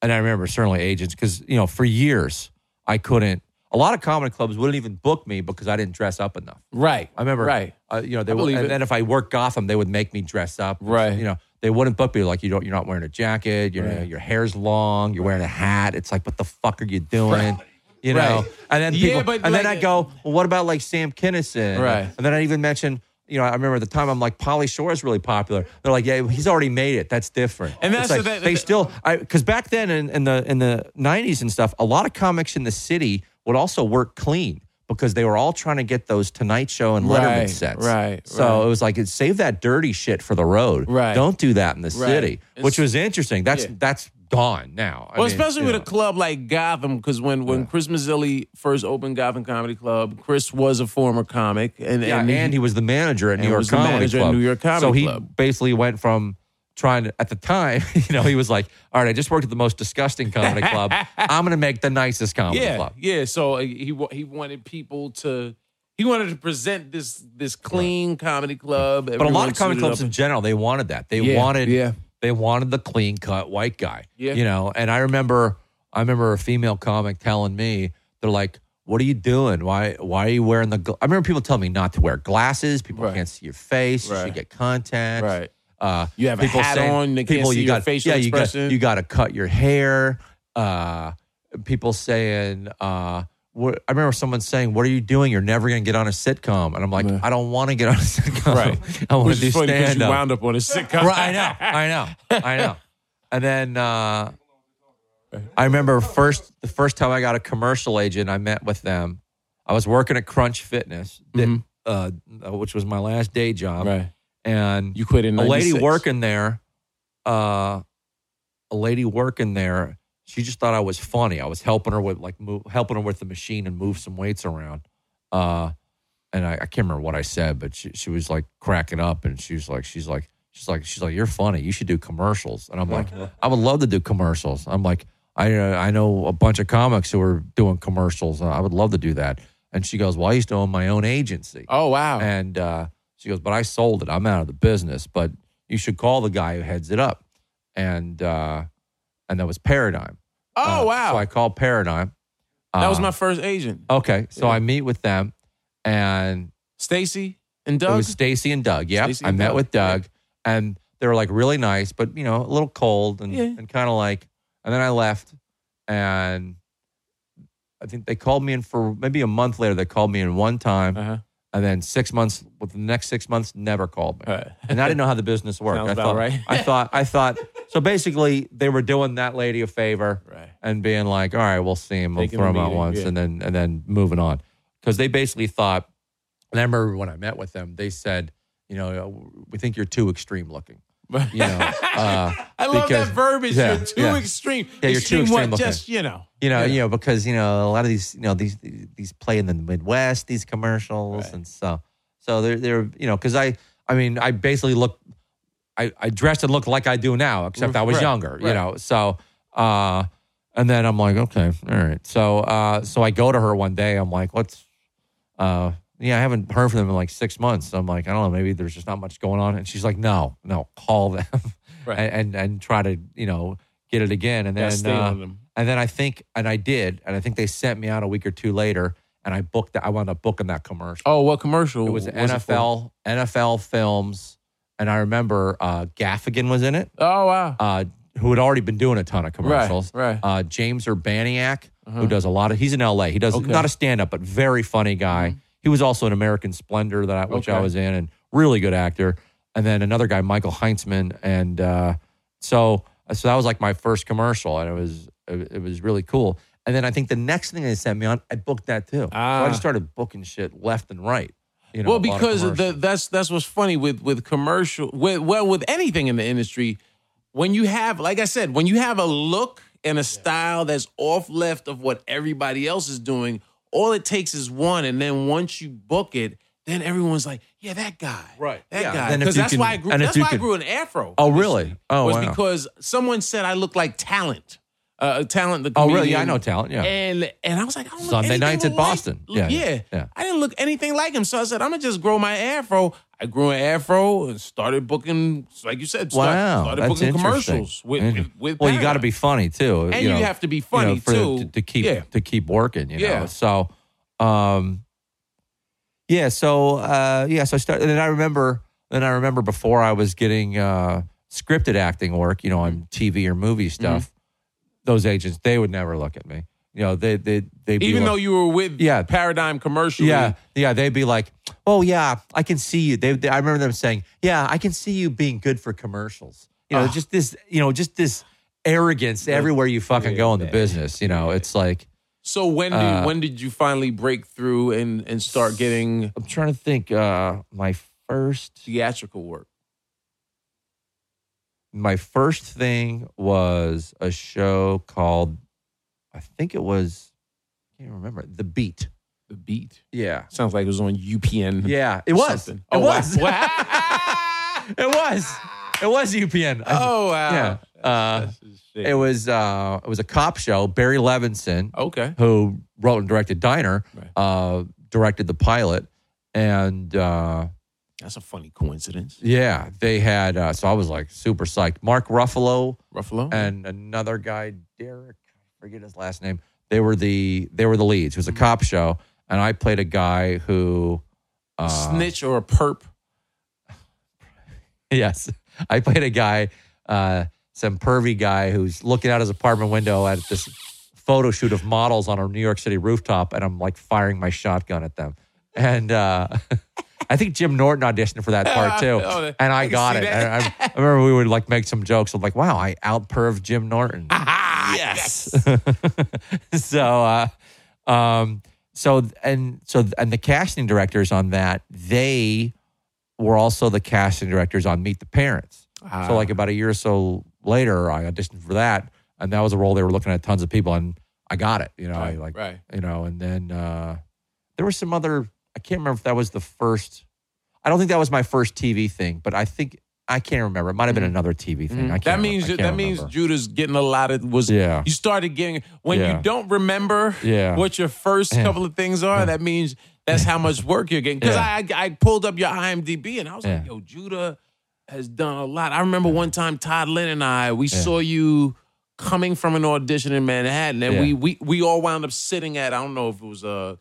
and I remember certainly agents because you know for years I couldn't. A lot of comedy clubs wouldn't even book me because I didn't dress up enough. Right. I remember, Right. Uh, you know, they would, and it. then if I worked Gotham, they would make me dress up. Right. You know, they wouldn't book me like you don't. You're not wearing a jacket. Your Right. your hair's long. You're wearing a hat. It's like, what the fuck are you doing? You know. Right. And then Yeah, people, but and then I go, well, what about like Sam Kinison? Right. And then I even mention. You know, I remember at the time I'm like, Pauly Shore is really popular. They're like, yeah, he's already made it. That's different. And that's like, that- they that- still, because back then in, in the in the '90s and stuff, a lot of comics in the city would also work clean because they were all trying to get those Tonight Show and Letterman Right, sets. right, So right. it was like, save that dirty shit for the road. Right. Don't do that in the Right. city, which was interesting. That's Yeah. that's gone now. I Well, mean, especially with know. a club like Gotham, because when, when Chris Mazzilli first opened Gotham Comedy Club, Chris was a former comic, and Yeah, and, and, he was the manager at New York Comedy Club. New York Comedy so he basically went from trying to at the time, you know, he was like, "All right, I just worked at the most disgusting comedy club. I'm going to make the nicest comedy yeah, club." yeah. So uh, he he wanted people to he wanted to present this this clean comedy club. But a lot of comedy clubs in general, they wanted that. They Yeah, wanted, yeah. they wanted the clean cut white guy. Yeah. You know, and I remember, I remember a female comic telling me, they're like, "What are you doing? Why, why are you wearing the?" Gl-? I remember people telling me not to wear glasses. People Right. can't see your face. You should get content. Right. Uh, You have a people hat saying- on, they people, you your got, facial yeah, you got, expression. you got to cut your hair. Uh, people saying, uh, what, I remember someone saying, "What are you doing? You're never going to get on a sitcom." And I'm like, Yeah. I don't want to get on a sitcom. Right. I want to do is funny because stand you up. wound up on a sitcom. Right, I know, I know, I know. And then uh, I remember first the first time I got a commercial agent, I met with them. I was working at Crunch Fitness, that- uh, which was my last day job, Mm-hmm. Right. And You quit in a lady working there, uh, a lady working there, she just thought I was funny. I was helping her with like move, helping her with the machine and move some weights around. Uh, and I, I can't remember what I said, but she, she was like cracking up, and she was like, she's like, she's like, she's like, you're funny. You should do commercials. And I'm like, I would love to do commercials. I'm like, I uh, I know a bunch of comics who are doing commercials. I would love to do that. And she goes, well, I used to own my own agency. Oh wow. And uh, she goes, but I sold it. I'm out of the business. But you should call the guy who heads it up. And uh, and that was Paradigm. oh Uh, wow. So I called Paradigm. that was Uh, my first agent. okay. So Yeah. I meet with them, and Stacy and Doug. it was Stacy and Doug. Stacey I met Doug, with Doug, and they were like really nice, but you know a little cold and Yeah. and kind of like. And then I left, and I think they called me in for maybe a month later. They called me in one time, uh-huh. And then six months with the next six months never called me. Right. and I didn't know how the business worked. Sounds I thought, right. I thought, I thought. So basically, they were doing that lady a favor Right. and being like, "All right, we'll see him. We'll throw the him out once, yeah. and then and then moving on." Because they basically thought. And I remember when I met with them, they said, "You know, we think you're too extreme looking." You know, uh, I love because- that verbiage. yeah, you're too yeah. extreme. Yeah, you're too what? extreme. Just you know. you know, Yeah. you know, because you know a lot of these, you know, these these play in the Midwest, these commercials, Right. and so so they're they're you know, because I I mean I basically look, I I dressed and looked like I do now, except I was Right, younger, you know, so uh, and then I'm like, okay, all right, so uh, so I go to her one day, I'm like, what's uh. Yeah, I haven't heard from them in like six months. So I'm like, I don't know, maybe there's just not much going on. And she's like, no, no, call them Right. and, and and try to you know get it again. And then stay uh, and then I think, and I did, and I think they sent me out a week or two later, and I booked that. I wound up booking that commercial. Oh, what commercial? it was for? NFL, NFL films, and I remember uh, Gaffigan was in it, Oh wow. uh, who had already been doing a ton of commercials. Right. Uh, James Urbaniak, Uh-huh. who does a lot of. He's in L.A. He does Okay. not a stand up, but very funny guy. He was also an American Splendor that I, which I was in, and really good actor. And then another guy, Michael Heintzman, and uh, so so that was like my first commercial, and it was it, was really cool. And then I think the next thing they sent me on, I booked that too. So I Ah. just started booking shit left and right. You know, well, a lot of because the, that's that's what's funny with with commercial. With, well, with anything in the industry, when you have, like I said, when you have a look and a style that's off left of what everybody else is doing, all it takes is one, and then once you book it, then everyone's like, "Yeah, that guy, Right. That Yeah, guy." Because that's can- why I grew. and That's you why I grew an afro. Oh, really? Oh, was wow. because someone said I look like talent. Uh, talent. The oh, really? Yeah, I know talent. Yeah. And and I was like, I don't look Sunday anything nights at like- Boston. Yeah, yeah, yeah. I didn't look anything like him, so I said, I'm gonna just grow my afro. I grew an afro and started booking, like you said, start- Wow, started that's booking commercials with, with, with well, you got to be funny too, And you know, have to be you know, funny, for, too. to, to keep Yeah. to keep working. You know, Yeah. so um, yeah, so uh, yeah, so I started. And I remember, then I remember before I was getting uh, scripted acting work, you know, on TV or movie stuff. Those agents, they would never look at me. You know, they they they even though you were with Yeah. Paradigm commercially. yeah, yeah, they'd be like, "Oh yeah, I can see you." They, they- I remember them saying, "Yeah, I can see you being good for commercials." You know, Ah. just this, you know, just this arrogance everywhere you fucking go in the business. You know, it's like So when did Uh, when did you finally break through and and start getting I'm trying to think. Uh, my first, theatrical work? my first thing was a show called, I think it was, I can't remember the Beat. The beat Yeah, sounds like it was on UPN. yeah, it was. Something. It Oh, was. Wow. it was. It was UPN. oh wow. Yeah. Uh, That's just shit. It was uh, it was a cop show. Barry Levinson, okay. who wrote and directed Diner, Right. uh, directed the pilot, and uh, That's a funny coincidence. yeah, they had. Uh, so I was like super psyched. Mark Ruffalo Ruffalo. and another guy, Derek, forget his last name. They were the they were the leads. It was a Mm-hmm. cop show, and I played a guy who. Uh, snitch or a perp. Yes, I played a guy, uh, some pervy guy who's looking out his apartment window at this photo shoot of models on a New York City rooftop, and I'm like firing my shotgun at them. And uh, I think Jim Norton auditioned for that part too, Oh, and I I got it. I, I remember we would like make some jokes of like, "Wow, I outperved Jim Norton." Ah, yes. so uh um so and so and the casting directors on that they were also the casting directors on meet the parents Ah. so like about a year or so later i auditioned for that and that was a role they were looking at tons of people and i got it you know i like right. you know and then uh there were some other i can't remember if that was the first i don't think that was my first tv thing but i think i can't remember it might have been another tv thing I can't Mm-hmm. That remember- means that can't means remember. Judah's getting a lot of was Yeah. you started getting when Yeah. you don't remember Yeah. what your first Yeah. couple of things are, that means that's how much work you're getting. Because. I I pulled up your IMDb and I was like, yo, Judah has done a lot. I remember one time Todd Lynn and I we saw you coming from an audition in Manhattan, and we we we all wound up sitting at I don't know if it was a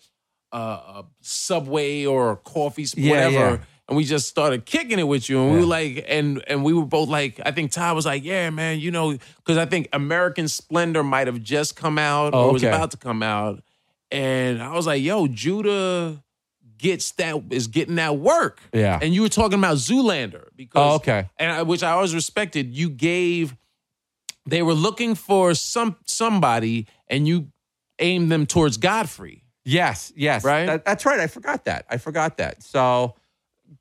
a, a subway or a coffee spot, Yeah, whatever. yeah. And we just started kicking it with you, and we were like, and and we were both like, I think Todd was like, yeah, man, you know, because I think American Splendor might have just come out Oh, or was about to come out, and I was like, yo, Judah gets that is getting that work, Yeah. And you were talking about Zoolander because Oh, okay. and I, which I always respected. You gave, they were looking for some somebody, and you aimed them towards Godfrey. Yes, yes. Right? That- that's right. I forgot that. I forgot that. So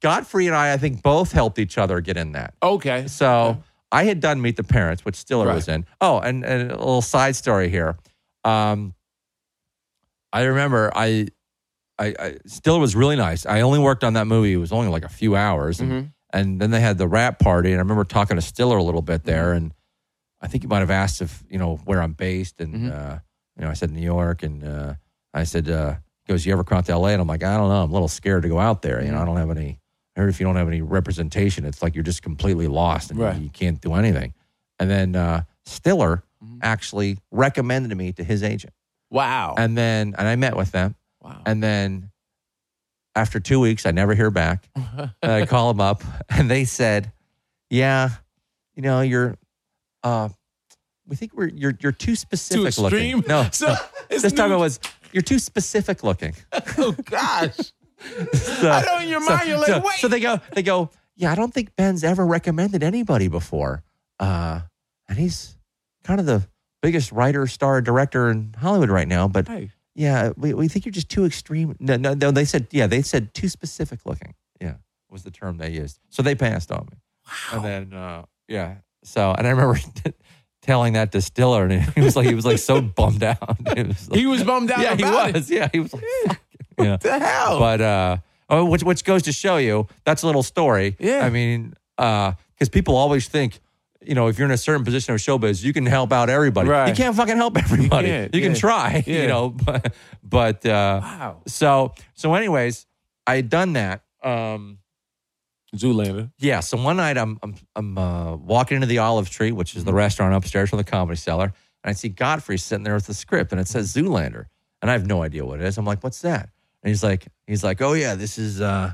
Godfrey and I, I think, both helped each other get in that. Okay, So I had done Meet the Parents, which Stiller Right. was in. Oh, and, and a little side story here. Um, I remember I, I, I Stiller was really nice. I only worked on that movie. It was only like a few hours, and, Mhm. and then they had the wrap party. And I remember talking to Stiller a little bit there, Mm-hmm. and I think he might have asked if you know where I'm based, and Mhm. uh, you know I said New York, and uh, I said, uh, he goes, you ever come out to L.A.? And I'm like, I don't know. I'm a little scared to go out there. You know, I Mm-hmm. don't have any. I heard if you don't have any representation, it's like you're just completely lost and Right. you can't do anything. And then uh, Stiller Mhm. actually recommended me to his agent, wow, and then and I met with them, wow. and then after two weeks, I never hear back. And I call them up, and they said, "Yeah, you know, you're, uh, we think we're you're you're too specific Too looking. No, so it's this time it was you're too specific looking. Oh gosh, So- I know in your so- mind you're like, so, wait. so they go, they go, yeah, I don't think Ben's ever recommended anybody before. Uh, and he's kind of the biggest writer, star, director in Hollywood right now. But Hey. yeah, we, we think you're just too extreme. No, no, no, they said, yeah, they said too specific looking. Yeah, was the term they used. So they passed on me. Wow. And then, uh, yeah. So, and I remember telling that to Stiller, and he was like, he was like so bummed out. Was like- he was bummed out yeah, he was. it. Yeah, he was like, fuck. Yeah. What the hell? But uh, oh, which which goes to show you that's a little story. Yeah. I mean, uh, because people always think, you know, if you're in a certain position of showbiz, you can help out everybody. Right. You can't fucking help everybody. You, can't, can try, Yeah. you know. But, but uh, wow, so so, anyways, I had done that. Um, Zoolander. yeah. So one night I'm I'm, I'm uh, walking into the Olive Tree, which is the Mm-hmm. restaurant upstairs from the Comedy Cellar, and I see Godfrey sitting there with the script, and it says Zoolander, and I have no idea what it is. I'm like, "What's that?" And he's like, "He's like, oh yeah, this is uh,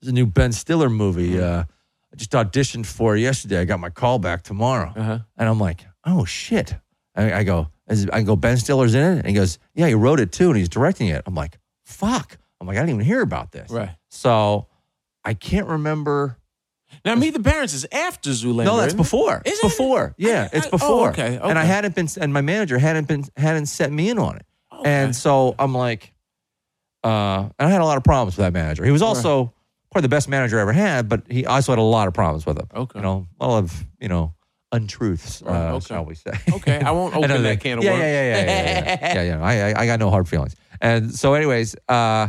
this is a new Ben Stiller movie. Mm-hmm. Uh, I just auditioned for it yesterday. I got my call back tomorrow." Uh huh. And I'm like, "Oh shit!" I, I go, is, I go, Ben Stiller's in it, and he goes, "Yeah, he wrote it too, and he's directing it." I'm like, "Fuck!" I'm like, I didn't even hear about this. Right. So I can't remember. Now, Meet the Parents is after Zoolander. No, that's before. Is It's it? before. Yeah, I- it's I- oh, before. okay, And I hadn't been, and my manager hadn't been, hadn't set me in on it. Okay. And so I'm like, uh, and I had a lot of problems with that manager. He was also probably the best manager I ever had, but he also had a lot of problems with him. Okay. You know, a lot of, you know, untruths, Right, uh, okay. shall we say. Okay, I won't open that thing. can of yeah, worms. Yeah, yeah, yeah, yeah, yeah, yeah. yeah, yeah. I, I, I got no hard feelings. And so, anyways, uh,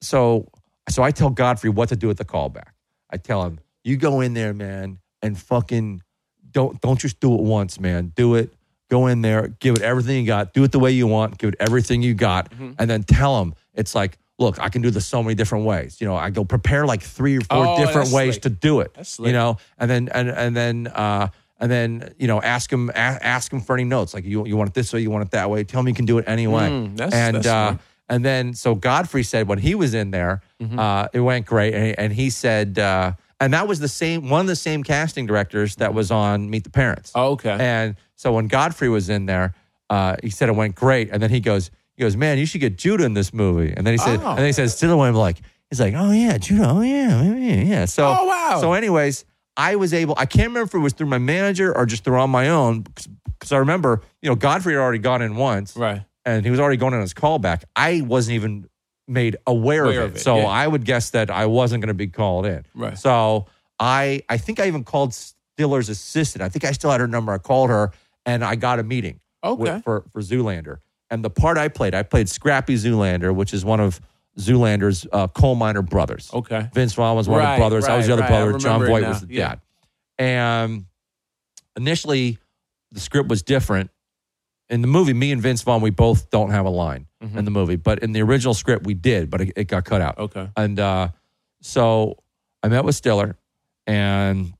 so so I tell Godfrey what to do at the callback. I tell him, you go in there, man, and fucking don't don't just do it once, man. Do it. Go in there, give it everything you got. Do it the way you want. Give it everything you got, Mm-hmm. and then tell him it's like, look, I can do this so many different ways. You know, I go prepare like three or four Oh, different ways slick. to do it. You know, and then and and then uh, and then you know ask him a- ask him for any notes like you you want it this way, you want it that way. Tell him you can do it anyway. Mm, that's- and that's uh. And then so Godfrey said when he was in there, Mm-hmm. uh, it went great, and, and he said. Uh, and that was the same one of the same casting directors that was on Meet the Parents. Oh, okay. And so when Godfrey was in there, uh, he said it went great, and then he goes, he goes, man, you should get Judah in this movie. And then he said, Oh. and then he says, Stiller went like, he's like, oh yeah, Judah, oh yeah, yeah, yeah. So, Oh, wow. So, anyways, I was able. I can't remember if it was through my manager or just through on my own, because I remember, you know, Godfrey had already gone in once, Right. And he was already going on his callback. I wasn't even made aware, Aware of, of it. it, so yeah. I would guess that I wasn't going to be called in. Right. So I I think I even called Stiller's assistant. I think I still had her number. I called her and I got a meeting with- Okay. for for Zoolander. And the part I played, I played Scrappy Zoolander, which is one of Zoolander's uh, coal miner brothers. Okay. Vince Vaughn was one of the brothers. I was the other right. Brother. Jon Voight was the Yeah. dad. And initially, the script was different. In the movie, me and Vince Vaughn, we both don't have a line Mm-hmm. in the movie, but in the original script, we did, but it, it got cut out. Okay. And uh, so I met with Stiller, and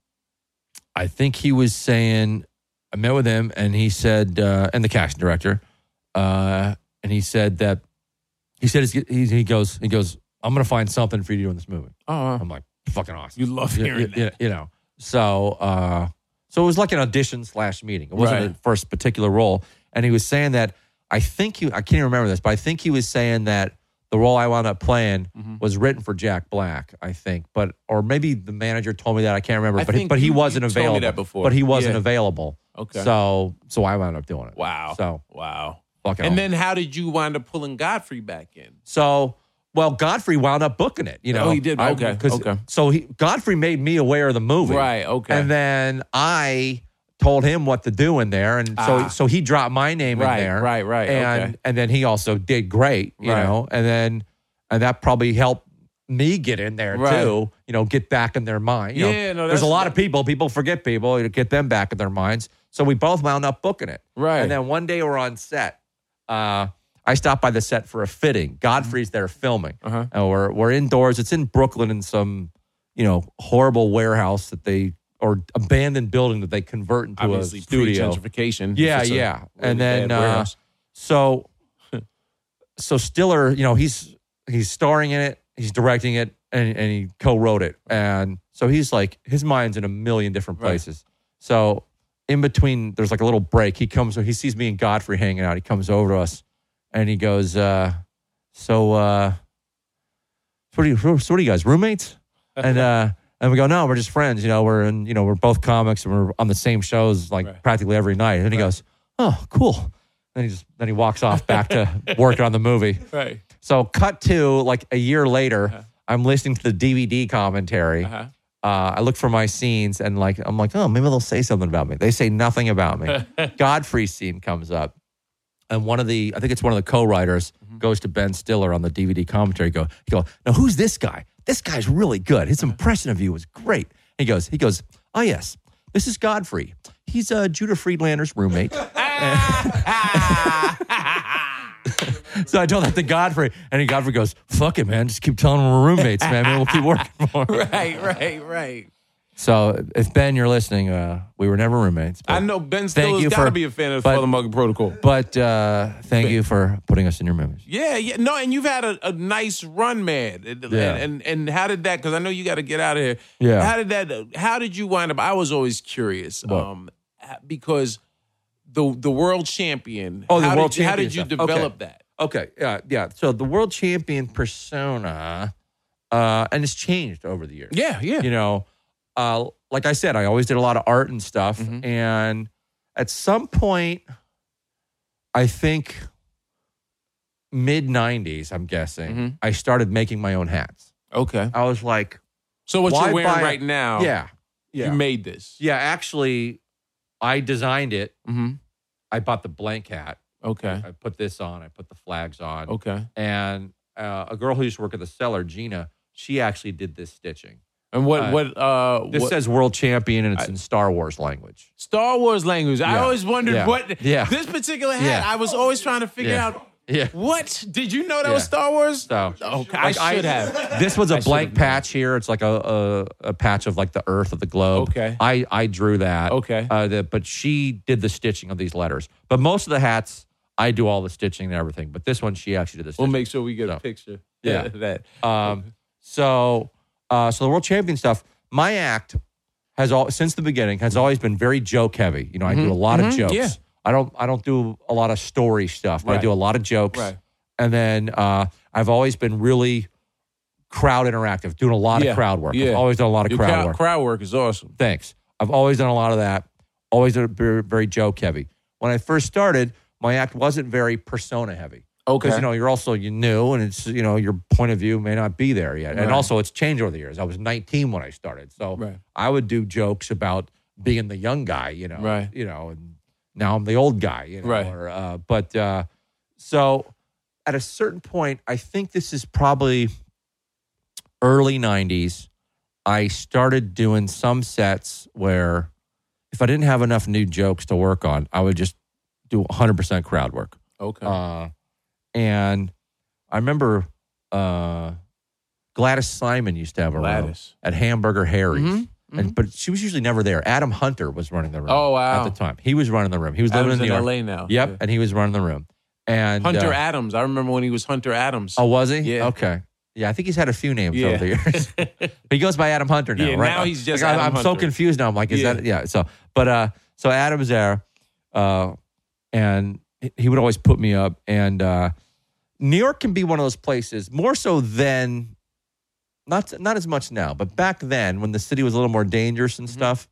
I think he was saying, I met with him, and he said, uh, and the casting director, uh, and he said that he said he, he goes he goes, I'm gonna find something for you to do in this movie. Oh, I'm like, fucking awesome. you love hearing you, that. you- you know. So uh, so it was like an audition slash meeting. It wasn't Right. a first particular role, and he was saying that I think he I can't even remember this, but I think he was saying that the role I wound up playing Mm-hmm. was written for Jack Black, I think, but or maybe the manager told me that I can't remember, I but he, but he you- wasn't you told me available. that before. But he wasn't Yeah. available. Okay. So so I wound up doing it. Wow. So wow. fucking. And then how did you wind up pulling Godfrey back in? So, well, Godfrey wound up booking it. You know, Oh, he did? Okay, okay. So he Godfrey made me aware of the movie, Right, okay. And then I told him what to do in there, and so Ah. so he dropped my name Right, in there, right, right, And okay. and then he also did great, you Right. know, and then and that probably helped me get in there Right. too, you know, get back in their mind. You know, Yeah, no, there's a lot of people. People forget people. You get them back in their minds. So we both wound up booking it, Right. And then one day we're on set. Uh, I stopped by the set for a fitting. Godfrey's there filming. Uh-huh. And we're we're indoors. It's in Brooklyn in some, you know, horrible warehouse that they or abandoned building that they convert into Obviously, a studio. pre-gentrification. Yeah, yeah. And then uh, so so Stiller, you know, he's he's starring in it, he's directing it, and, and he co-wrote it. And so he's like his mind's in a million different Right. places. So in between there's like a little break. He comes he sees me and Godfrey hanging out. He comes over to us and he goes, uh, so uh so what are you so what are you guys, roommates? And uh and we go, no, we're just friends. You know, we're in, you know, we're both comics and we're on the same shows like Right. practically every night. And he goes, oh, cool. Then he just then he walks off back to working on the movie. right. So cut to like a year later, I'm listening to the DVD commentary. Uh-huh. Uh, I look for my scenes and like I'm like, oh, maybe they'll say something about me. They say nothing about me. Godfrey's scene comes up, and one of the I think it's one of the co-writers Mm-hmm. goes to Ben Stiller on the DVD commentary. Go, he go, now who's this guy? This guy's really good. His impression of you was great. He goes, he goes, oh yes, this is Godfrey. He's uh, Judah Friedlander's roommate. So I told that to Godfrey, and Godfrey goes, "Fuck it, man. Just keep telling him we're roommates, man. Maybe we'll keep working for more." right, right, right. So if Ben, you're listening, uh, we were never roommates. I know Ben Thank Stiller's you got to for- be a fan of but- Father Mugger Protocol. But uh, thank you for putting us in your movies. Yeah, yeah, no, and you've had a, a nice run, man. And, Yeah. and and how did that? Because I know you got to get out of here. Yeah. How did that? How did you wind up? I was always curious. Um, because the the world champion. Oh, the how world did, you- How did you stuff. Okay. develop that? Okay, yeah, yeah. So the world champion persona, uh, and it's changed over the years. Yeah, yeah. you know, uh, like I said, I always did a lot of art and stuff. Mhm. And at some point, I think mid 90s, I'm guessing, Mhm. I started making my own hats. Okay. I was like, So what you're wearing right now? yeah, yeah. You made this. yeah, actually, I designed it. Mm-hmm. I bought the blank hat. Okay. I put this on, I put the flags on. Okay. And uh, a girl who used to work at the cellar, Gina, she actually did this stitching. And what Uh, what uh This what, says world champion and it's I- in Star Wars language. Star Wars language? I always wondered Yeah. what Yeah. this particular hat. Yeah. I was always trying to figure Yeah. out Yeah. what did you know that Yeah. was Star Wars? So Okay, Like, I should have. This was a I blank patch here. It's like a, a a patch of like the Earth of the globe. Okay. I I drew that. Okay. Uh, the, but she did the stitching of these letters. But most of the hats, I do all the stitching and everything. But this one, she actually did the We'll make sure we get a picture. yeah. of that. Um, so, uh, so the world champion stuff. My act has all since the beginning has always been very joke heavy. You know, I do a lot of jokes. Mm-hmm. Yeah. I don't I don't do a lot of story stuff, but I do a lot of jokes. Right. And then uh, I've always been really crowd interactive, doing a lot Yeah. of crowd work. Yeah. I've always done a lot of Your crowd crowd, work. crowd work is awesome. Thanks. I've always done a lot of that. Always very, very joke heavy. When I first started, my act wasn't very persona heavy. Okay. Because you know you're also you new and it's you know your point of view may not be there yet, and Right. also it's changed over the years. I was 19 when I started, so Right. I would do jokes about being the young guy, you know, Right. you know, and now I'm the old guy, you know, Right. or, uh, but uh, so at a certain point, I think this is probably early 90s. I started doing some sets where if I didn't have enough new jokes to work on, I would just do 100% crowd work. okay. Uh, and I remember uh, Gladys Simon used to have a room at Hamburger Harry's. Mhm, And, but she was usually never there. Adam Hunter was running the room. Oh, wow. At the time, he was running the room. He was living Adams in in, New LA now. Yep, Yeah. and he was running the room. And Hunter uh, Adams. I remember when he was Hunter Adams. oh, was he? Yeah. Okay. Yeah, I think he's had a few names Yeah. over the years. but he goes by Adam Hunter now, Yeah, right? now he's just Like, I'm, Adam I'm so confused now. I'm like, is Yeah. that yeah? So, but uh, so Adam's there, uh, and he- would always put me up. And uh, New York can be one of those places more so than not not as much now, but back then when the city was a little more dangerous and Mm-hmm. stuff.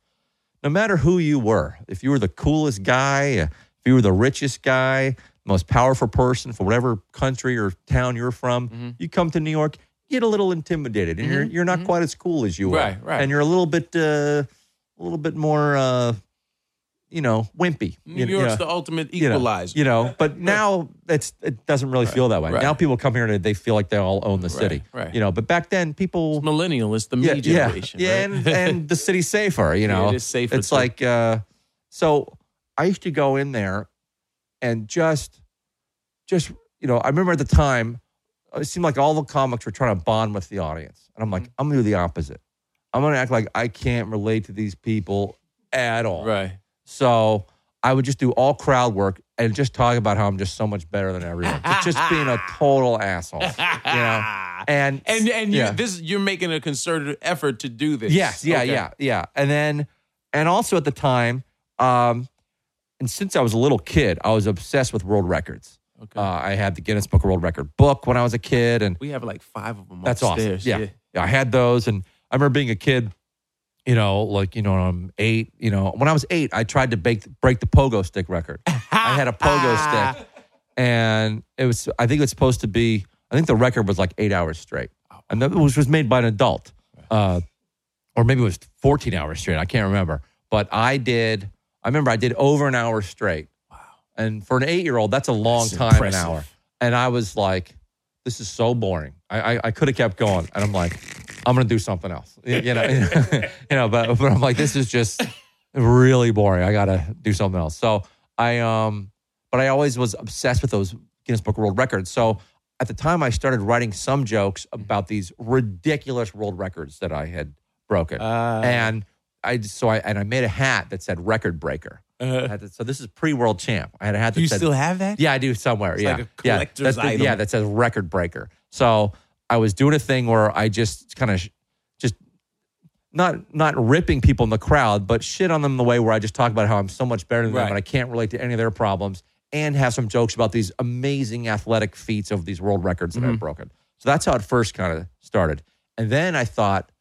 No matter who you were, if you were the coolest guy, if you were the richest guy, most powerful person from whatever country or town you're from, Mm-hmm. you come to New York, get a little intimidated, and you're you're not quite as cool as you Right, are, right. and you're a little bit uh, a little bit more, uh, you know, wimpy. New You- York's yeah. the ultimate You know, equalizer. You know, but now it's it doesn't really feel that way. Right. Now people come here and they feel like they all own the city. right. You know, but back then people It's millennial. is the me yeah, generation. Yeah, right? and, and the city's safer, you Yeah, know. it is safer It's too. like uh so I used to go in there and just just you know, I remember at the time it seemed like all the comics were trying to bond with the audience. And I'm like, Mm-hmm. I'm gonna do the opposite. I'm gonna act like I can't relate to these people at all. right. So I would just do all crowd work and just talk about how I'm just so much better than everyone. just, just being a total asshole. You know? And and and you yeah. this you're making a concerted effort to do this. Yes, yeah, Okay. yeah, yeah. And then, and also at the time, um, and since I was a little kid, I was obsessed with world records. Okay. Uh, I had the Guinness Book of World Record book when I was a kid, and we have like five of them. that's awesome. upstairs. Yeah. yeah, I had those, and I remember being a kid. You know, like you know, when I'm eight. You know, when I was eight, I tried to break break the pogo stick record. I had a pogo stick, and it was. I think it was supposed to be. I think the record was like eight hours straight, and that was was made by an adult, uh, or maybe it was fourteen hours straight. I can't remember, but I did. I remember I did over an hour straight. Wow! And for an eight year old, that's a long That's time. impressive. An hour, and I was like, "This is so boring." I I, I could have kept going, and I'm like, "I'm gonna do something else." You know, you know, but but I'm like, "This is just." really boring. I gotta do something else. So I um, but I always was obsessed with those Guinness Book of World Records. So at the time, I started writing some jokes about these ridiculous world records that I had broken, Ah. and I so I and I made a hat that said record breaker. Uh, to- so this is pre world champ. I had a hat that do you said still have that? yeah, I do somewhere. yeah, like a yeah, the- item. Yeah, that says record breaker. So I was doing a thing where I just kind of just not not ripping people in the crowd, but shit on them the way where I just talk about how I'm so much better than Right. them and I can't relate to any of their problems, and have some jokes about these amazing athletic feats of these world records that Mm-hmm. I've broken. So that's how it first kind of started. And then I thought,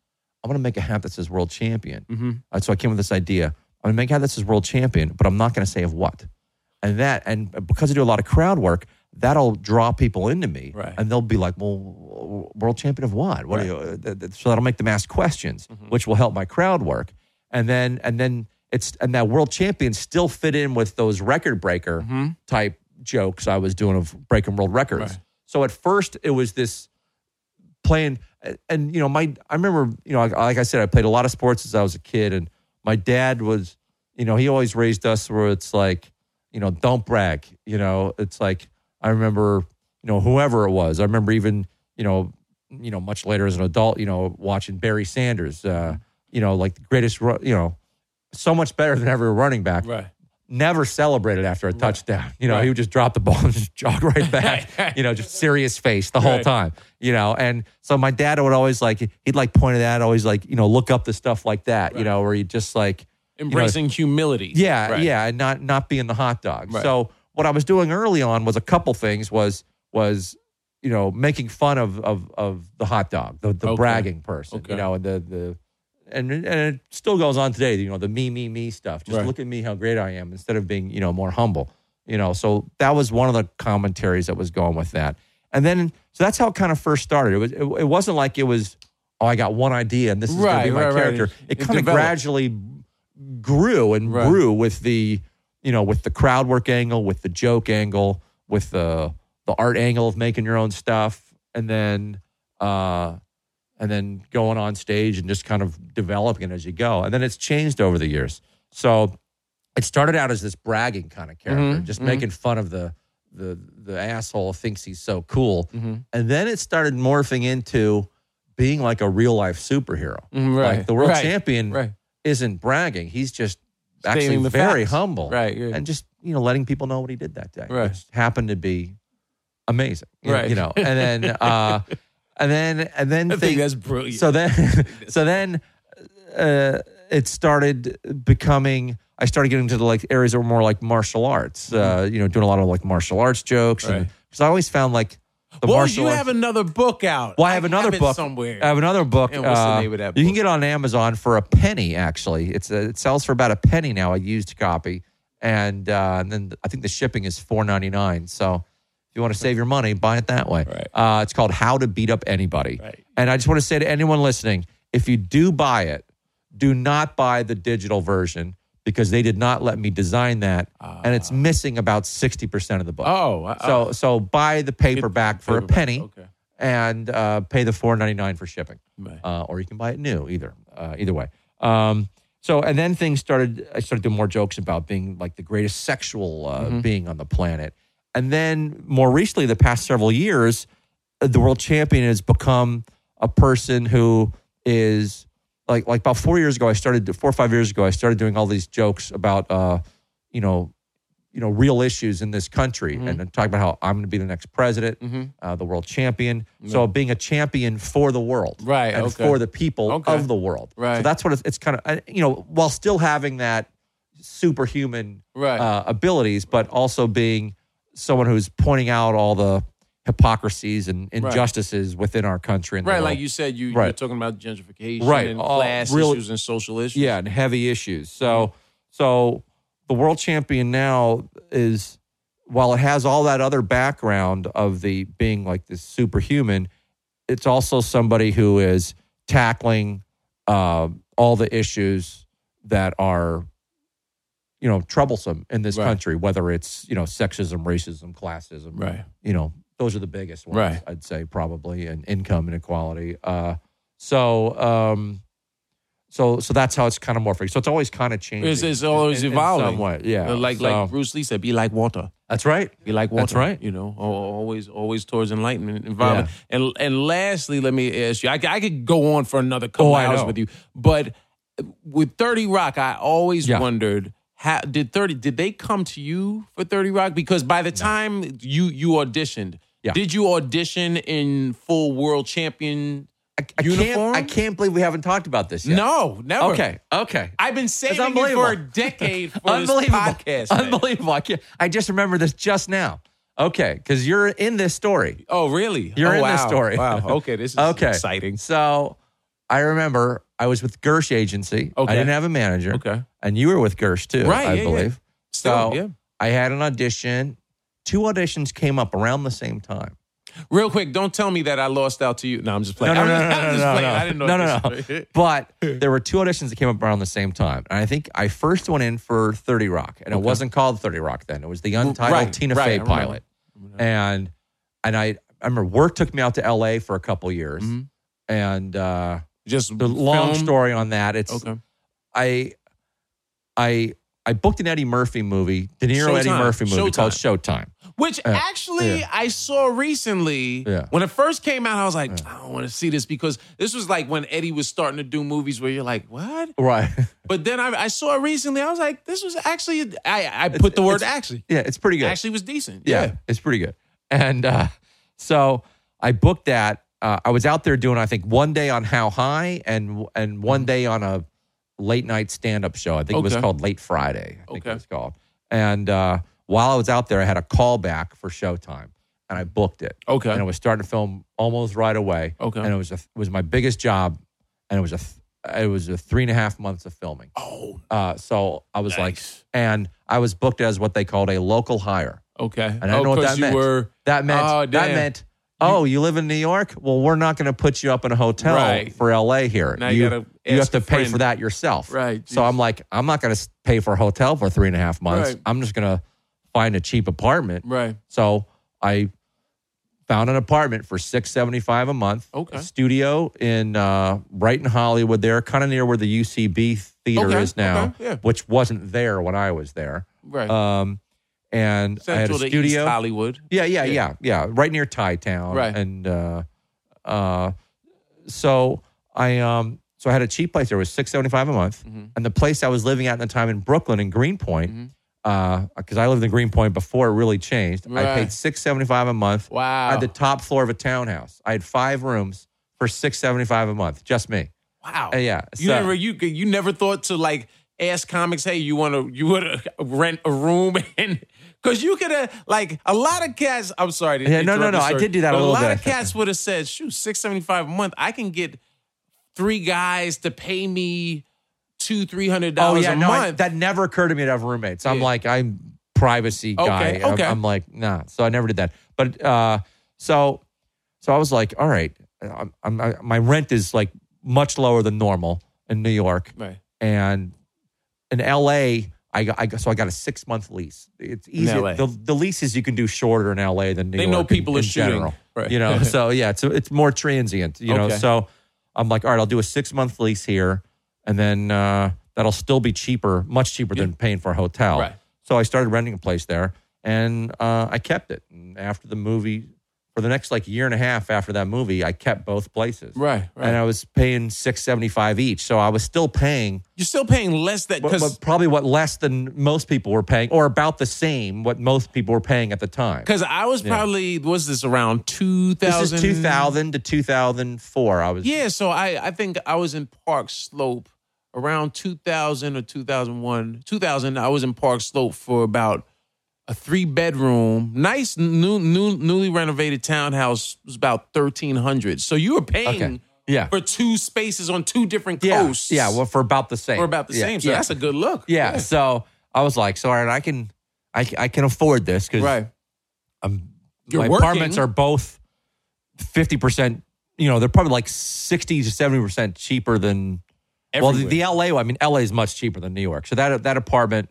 I'm going to make a hat that says world champion. Mm-hmm. Uh, so I came with this idea. I'm going to make a hat that says world champion, but I'm not going to say of what. And that, and because I do a lot of crowd work, that'll draw people into me, Right. and they'll be like, "Well, world champion of what? What? Are you? So that'll make them ask questions, Mm-hmm. which will help my crowd work. And then, and then it's and that world champion still fit in with those record breaker type jokes I was doing of breaking world records. Mm-hmm. Right. So at first it was this playing and you know my i remember you know like, like i said i played a lot of sports as i was a kid and my dad was you know he always raised us where it's like you know don't brag you know it's like i remember you know whoever it was i remember even you know you know much later as an adult you know watching barry sanders uh you know like the greatest you know so much better than every running back Right. never celebrated after a touchdown. You know, Right. he would just drop the ball and just jog right back. you know, just serious face the whole Right. time. You know, and so my dad would always like he'd like point it out, always like you know look up the stuff like that. You know, where he just like you know, Embracing humility. yeah, Right. yeah, and not not being the hot dog. Right. So what I was doing early on was a couple things. Was was you know making fun of of of the hot dog, the, the Okay. bragging person, Okay. you know, and the the and and it still goes on today. You know, the me me me stuff. Just Right. look at me, how great I am, instead of being you know more humble. You know, so that was one of the commentaries that was going with that. And then so that's how it kind of first started. It was it, it wasn't like it was oh I got one idea and this is going to be my right, right. character. It- It, it kind of gradually grew and Right. grew with the you know with the crowd work angle, with the joke angle, with the the art angle of making your own stuff, and then uh, and then going on stage and just kind of developing it as you go. And then it's changed over the years. So it started out as this bragging kind of character, Mhm, just mhm. making fun of the the the asshole thinks he's so cool. Mhm. And then it started morphing into being like a real life superhero. Mhm, right. Like the world Right. champion Right. isn't bragging. He's just actually very facts. humble. Right. yeah. And just, you know, letting people know what he did that day. Right. Which happened to be amazing. You know- Right. You know, and then uh and then and then I think thing- that's brilliant. so then so then uh it started becoming I started getting into the like areas that were more like martial arts. Uh, you know, doing a lot of like martial arts jokes and Mm-hmm. Right. because I always found like the well, martial you arts have another book out. well, I have another it book somewhere. I have another book. And what's the uh, name of that You can get it on Amazon for a penny. Actually, it's a, it sells for about a penny now. A used copy, and uh, and then I think the shipping is four ninety nine. So if you want to save your money, buy it that way. Right. Uh, it's called How to Beat Up Anybody. Right. And I just want to say to anyone listening, if you do buy it, do not buy the digital version because they did not let me design that, and it's missing about sixty percent of the book. Oh, I- So so buy the paperback for a penny Okay. and uh, pay the four ninety nine for shipping, Right. uh, or you can buy it new. Either uh, either way. Um, so and then things started. I started doing more jokes about being like the greatest sexual uh, Mm-hmm. being on the planet, and then more recently, the past several years, uh, the world champion has become a person who is like like about four years ago. I started four or five years ago. I started doing all these jokes about uh, you know you know real issues in this country Mm-hmm. and then talk about how I'm going to be the next president, uh, the world champion. So being a champion for the world, Right, and okay. for the people Okay. of the world. Right. So that's what it's, it's kind of you know while still having that superhuman Right. uh, abilities, but also being someone who's pointing out all the hypocrisies and injustices within our country. And Right, world. like you said, you, you're talking about gentrification Right, and all class real- issues and social issues. Yeah, and heavy issues. So so the world champion now is while it has all that other background of the being like this superhuman, it's also somebody who is tackling uh, all the issues that are you know troublesome in this Right. country, whether it's you know sexism, racism, classism, Right. you know those are the biggest ones Right. i'd say probably and income inequality uh so um so so that's how it's kind of morphing so it's always kind of changing It's, it's always in- in evolving. way yeah Like So- like Bruce Lee said, be like water. that's right Be like water. That's right. You know, always always towards enlightenment environment. And and lastly, let me ask you. I, I could go on for another couple Oh, hours with you, but with Thirty Rock, I always Yeah. wondered. How, did thirty? Did they come to you for Thirty Rock? Because by the time you you auditioned, Yeah. did you audition in full world champion I, I uniform? can't i can't believe we haven't talked about this yet No, never. okay okay I've been saving it for a decade for this unbelievable podcast. unbelievable I, I just remember this just now okay because you're in this story Oh, really? You're oh, in this story. Wow. Okay, this is okay exciting. so i remember i was with gersh agency Okay. i didn't have a manager Okay. and you were with gersh too Right, i yeah, yeah. believe So yeah. I had an audition. Two auditions came up around the same time. Real quick, don't tell me that I lost out to you. No, I'm just playing. No, no, I'm no, no, no, no. I didn't know. No, no, no. But there were two auditions that came up around the same time. And I think I first went in for 30 Rock. And it wasn't called 30 Rock then. It was the untitled right, Tina right, Fey pilot. And and I, I remember work took me out to LA for a couple years. Mhm. And uh, Just the long film? story on that, it's Okay. I I I booked an Eddie Murphy movie, De Niro Eddie Murphy movie called Showtime. Showtime. Which actually yeah. I saw recently. Yeah. When it first came out, I was like, I don't want to see this because this was like when Eddie was starting to do movies where you're like, what? Right. But then I, I saw it recently. I was like, this was actually. I I put the word actually. yeah, it's pretty good. Actually, was decent. yeah, Yeah. it's pretty good. And uh, so I booked that. Uh, I was out there doing, I think, one day on How High and and one day on a late night stand up show. I think it was called Late Friday. I think Okay. it was called. And uh, while I was out there, I had a call back for Showtime, and I booked it. Okay. And I was starting to film almost right away. Okay. And it was a, it was my biggest job, and it was a it was a three and a half months of filming. Oh, Uh, so I was like, and I was booked as what they called a local hire. okay. And I don't know what that meant. Were, That meant Oh, that meant oh, you live in New York? Well, we're not going to put you up in a hotel Right. for LA here. Now you you, gotta you have to pay friend. for that yourself. Right. So I'm like, I'm not going to pay for a hotel for three and a half months. Right. I'm just going to find a cheap apartment. right. So I found an apartment for six seventy five a month. Okay. A studio in uh, right in Hollywood, there, kind of near where the UCB theater Okay, is now, okay, yeah. which wasn't there when I was there. Right. Um, and I had a Central to East studio. Hollywood. Yeah, yeah, yeah, yeah, Right near Thai Town. Right. And uh, uh, so I um so I had a cheap place. There was six seventy five a month, Mm-hmm. and the place I was living at at the time in Brooklyn in Greenpoint, because I lived in Greenpoint before it really changed. I paid six seventy five a month. Wow. I had the top floor of a townhouse. I had five rooms for six seventy five a month, just me. wow. Uh, yeah, You so- never you you never thought to like ask comics, hey, you want to you to rent a room and because you could have like a lot of cats. I'm sorry. Yeah, no, no, no, I did do that a little lot bit. of cats would have said, shoot, six seventy five a month. I can get three guys to pay me two three hundred dollars yeah, a no, I- month. that never occurred to me to have roommates. I'm Yeah. like, I'm privacy guy. Okay, I'm- I'm, like, nah. So I never did that. But uh, so so I was like, all right, I'm, I'm, I, my rent is like much lower than normal in New York, right. and in LA. I got, I got, so I got a six month lease. It's easy. The, the leases you can do shorter in LA than New They York. know people in, are shooting. general. Right. You know, so yeah, it's it's more transient. You know, so I'm like, all right, I'll do a six month lease here, and then uh, that'll still be cheaper, much cheaper than paying for a hotel. Right. So I started renting a place there, and uh, I kept it. And after the movie, for the next like year and a half after that movie, I kept both places. Right, right. And I was paying six seventy five each, so I was still paying, You're still paying less than but, because but probably what less than most people were paying, or about the same what most people were paying at the time. because I was probably was this around two This is two thousand to two thousand four. I was Yeah, so I I think I was in Park Slope around 2000 or 2001. 2000 I was in Park Slope for about a three bedroom, nice new, new newly renovated townhouse was about 1300. So you were paying Okay. Yeah. for two spaces on two different yeah, coasts. yeah, well, for about the same. for about the Yeah, same. So yeah. that's a good look. yeah. So I was like, so all right, I can, I, I can afford this because Right. I'm, You're my working. apartments are both fifty percent. You know, they're probably like sixty to seventy percent cheaper than. Well, the, the LA, I mean, LA is much cheaper than New York. So that that apartment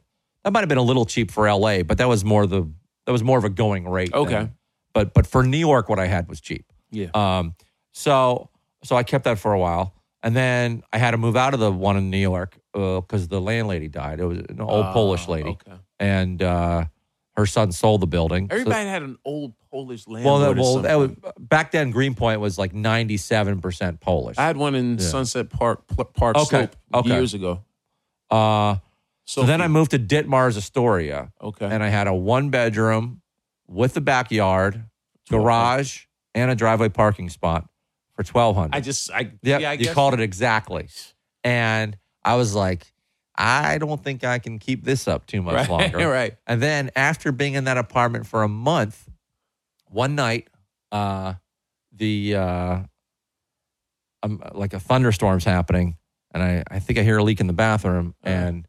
that might have been a little cheap for LA, but that was more the that was more of a going rate. Okay. but but for New York, what I had was cheap. Yeah. Um, so so I kept that for a while, and then I had to move out of the one in New York because the landlady died. It was an old Polish Ah, lady, okay. and uh, her son sold the building. So- Everybody had an old Polish well, landlord. that, or well, that was, back then Greenpoint was like ninety seven percent Polish. I had one in Sunset Park Park Okay, Slope okay. years ago. uh, so then I moved to Ditmars, Astoria, Okay. and I had a one bedroom with a backyard, garage, and a driveway parking spot for twelve hundred. I just I Yep, yeah I you guess called it exactly. And I was like, I don't think I can keep this up too much Right, longer. right. And then after being in that apartment for a month, one night, uh, the uh, um, like a thunderstorm's happening, and I, I think I hear a leak in the bathroom, Uh-huh. and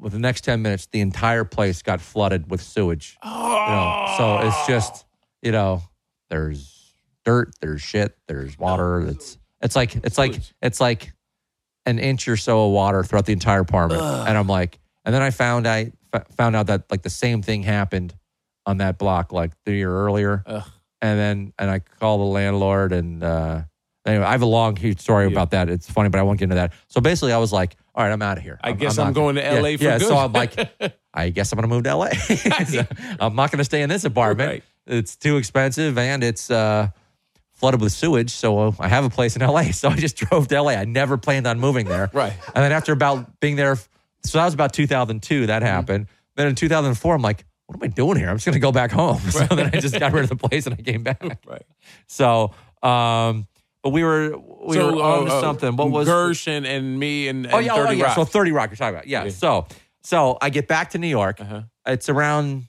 with the next ten minutes, the entire place got flooded with sewage. Oh, You know, so it's just you know, there's dirt, there's shit, there's water. It's it's like it's like it's like an inch or so of water throughout the entire apartment, and I'm like, and then I found I f- found out that like the same thing happened on that block like the year earlier, Ugh. and then and I called the landlord and. uh Anyway, I have a long huge story Yeah. about that. It's funny, but I won't get into that. So basically, I was like, "All right, I'm out of here. I guess I'm, not- going to yeah, LA for yeah, good. So I'm like, I guess I'm going to move to LA. So I'm not going to stay in this apartment. Right. It's too expensive and it's uh, flooded with sewage. So I have a place in LA. So I just drove to LA. I never planned on moving there. Right. And then after about being there, so that was about 2002. Mm-hmm. That happened. Then in 2004, I'm like, what am I doing here? I'm just going to go back home. So then I just got rid of the place and I came back. right. So, um, but we were we so, were on to uh, something. What was Gersh and, me and, and Oh yeah, oh, 30 yeah. Rock. So Thirty Rock, you're talking about. Yeah. Yeah. So so I get back to New York. Uh-huh. It's around.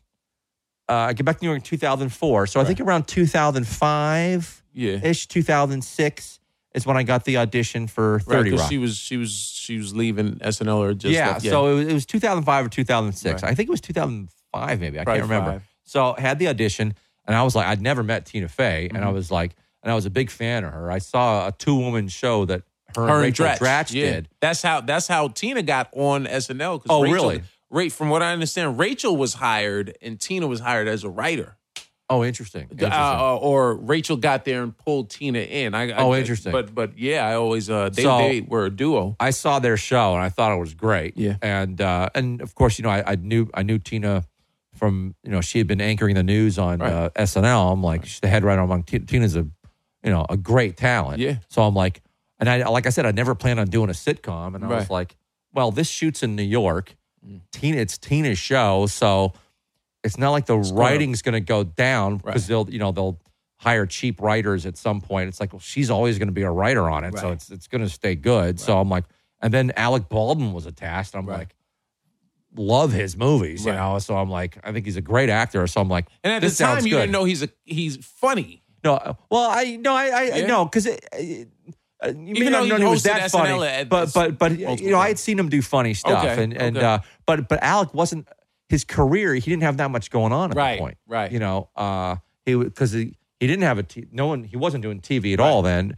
Uh, I get back to New York in 2004. So I think around 2005 yeah. ish, 2006 is when I got the audition for Right, Rock. she was she was she was leaving SNL or just yeah, left. so it was, it was 2005 or 2006. Right. I think it was 2005, maybe. I Probably can't remember. five. So I had the audition, and I was like, I'd never met Tina Fey, and I Mm-hmm. was like, and I was a big fan of her. I saw a two woman show that her, her and Rachel Dratch, Dratch yeah. did. That's how that's how Tina got on SNL. Oh, Rachel, really? Right, from what I understand, Rachel was hired and Tina was hired as a writer. Oh, interesting. interesting. Uh, or Rachel got there and pulled Tina in. I, I- Oh, interesting. But but yeah, I always uh, they So- they were a duo. I saw their show and I thought it was great. Yeah. and uh, and of course, you know, I, I knew I knew Tina from you know she had been anchoring the news on Right. uh, SNL. I'm like she's the head writer among T- Tina's a you know a great talent. Yeah. So I'm like, and I like I said, I never planned on doing a sitcom, and I was like, well, this shoots in New York. Mm. Tina, it's Tina's show, so it's not like the gonna- writing's going to go down because Right. they'll you know they'll hire cheap writers at some point. It's like well, she's always going to be a writer on it, so it's it's going to stay good. So I'm like, and then Alec Baldwin was attached. I'm Right. like, love his movies, you Right. know. So I'm like, I think he's a great actor. So I'm like, And at this the time, you good. didn't know he's a he's funny. No, well, I no, I, I Yeah. no, because uh, Even though he was that SNL funny, at- but but but you know, I had seen him do funny stuff, Okay, and and okay. uh, but but Alec wasn't his career. He didn't have that much going on at Right, the point, right. You know, uh, he because he, he didn't have a t- no one he wasn't doing TV at all then.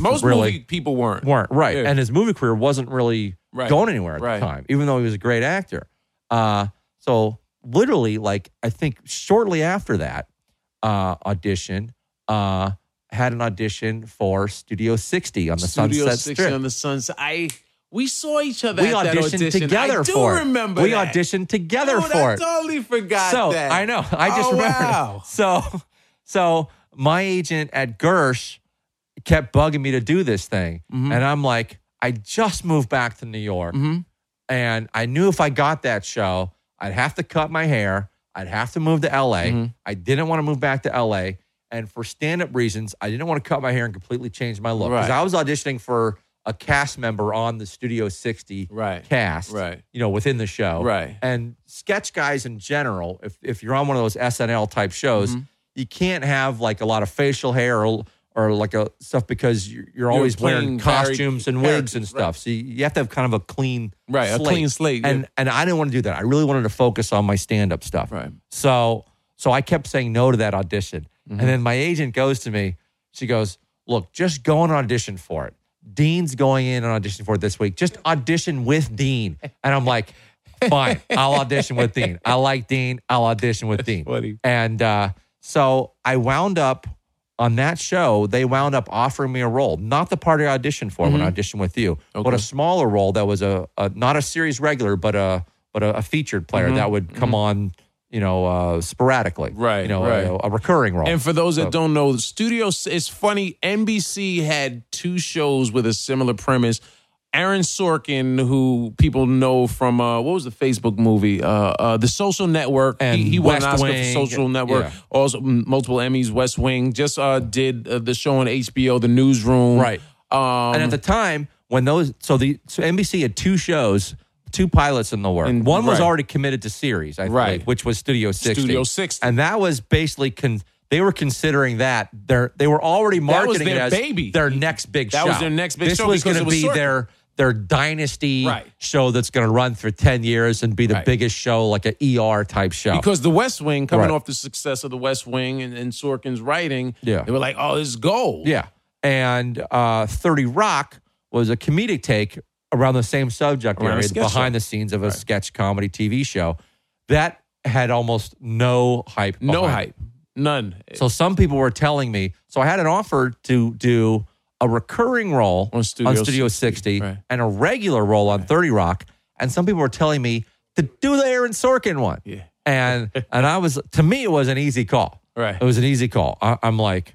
Most Really? movie people weren't. weren't right, Yeah. and his movie career wasn't really Right. going anywhere at Right. the time, even though he was a great actor. Uh, so literally, like I think shortly after that uh, audition, uh, had an audition for Studio 60 on the Studio Sunset 60 Strip. on the Sunset. I we saw each other we at that auditioned audition. together I do for remember we that. auditioned together Oh, for I totally forgot so that. I know. I just oh, remembered. Wow. So so my agent at Gersh kept bugging me to do this thing, Mm-hmm. and I'm like, I just moved back to New York, and I knew if I got that show, I'd have to cut my hair. I'd have to move to LA. Mm-hmm. I didn't want to move back to LA. And for stand up reasons, I didn't want to cut my hair and completely change my look. Because Right. I was auditioning for a cast member on the Studio 60 Right. cast, Right. you know, within the show. Right. And sketch guys in general, if, if you're on one of those SNL type shows, Mm-hmm. you can't have like a lot of facial hair or, or like a stuff because you're, you're always wearing playing varied costumes and wigs and stuff. So you, you have to have kind of a clean Right, a clean slate, yeah. And and I didn't want to do that. I really wanted to focus on my stand up stuff. Right. So so I kept saying no to that audition. Mm-hmm. And then my agent goes to me. She goes, "Look, just go and audition for it. Dean's going in and audition for it this week. Just audition with Dean." And I'm like, "Fine, I'll audition with Dean. I like Dean. I'll audition with Dean." funny. And uh, so I wound up on that show. They wound up offering me a role, not the part I auditioned for when I auditioned with you, but Mm-hmm. A smaller role that was a, a not a series regular, but a but a, a featured player that would come on, you know, uh, sporadically. Right, You know, right. A, a recurring role. And for those that So- don't know, the studio it's funny. NBC had two shows with a similar premise. Aaron Sorkin, who people know from uh, what was the Facebook movie, uh, uh, The Social Network. And he, he won an Oscar for Social Network. Yeah. Also, multiple Emmys. West Wing just uh, did uh, the show on HBO, The Newsroom. Right. Um, and at the time when those so the so NBC had two shows, two pilots in the work. And- One was right. already committed to series, I Right. think, which was Studio 60. Studio 60. And that was basically con- they were considering that their they were already was marketing their it as baby. their next big That show. That was their next big this show was because going it to was be their their dynasty Right. show that's going to run for 10 years and be the Right. biggest show like an ER type show. because the West Wing, coming Right. off the success of the West Wing and, and Sorkin's writing, Yeah. they were like, "Oh, this is gold." Yeah. And uh, 30 Rock was a comedic take around the same subject Around area, behind show. the scenes of a sketch comedy TV show. That had almost no hype. no behind it. hype, none. So some people were telling me, so I had an offer to do a recurring role On Studio 60, 60, right. and a regular role on 30 Rock. And some people were telling me to do the Aaron Sorkin one. Yeah. And and I was to me it was an easy call. Right. It was an easy call. I, I'm like,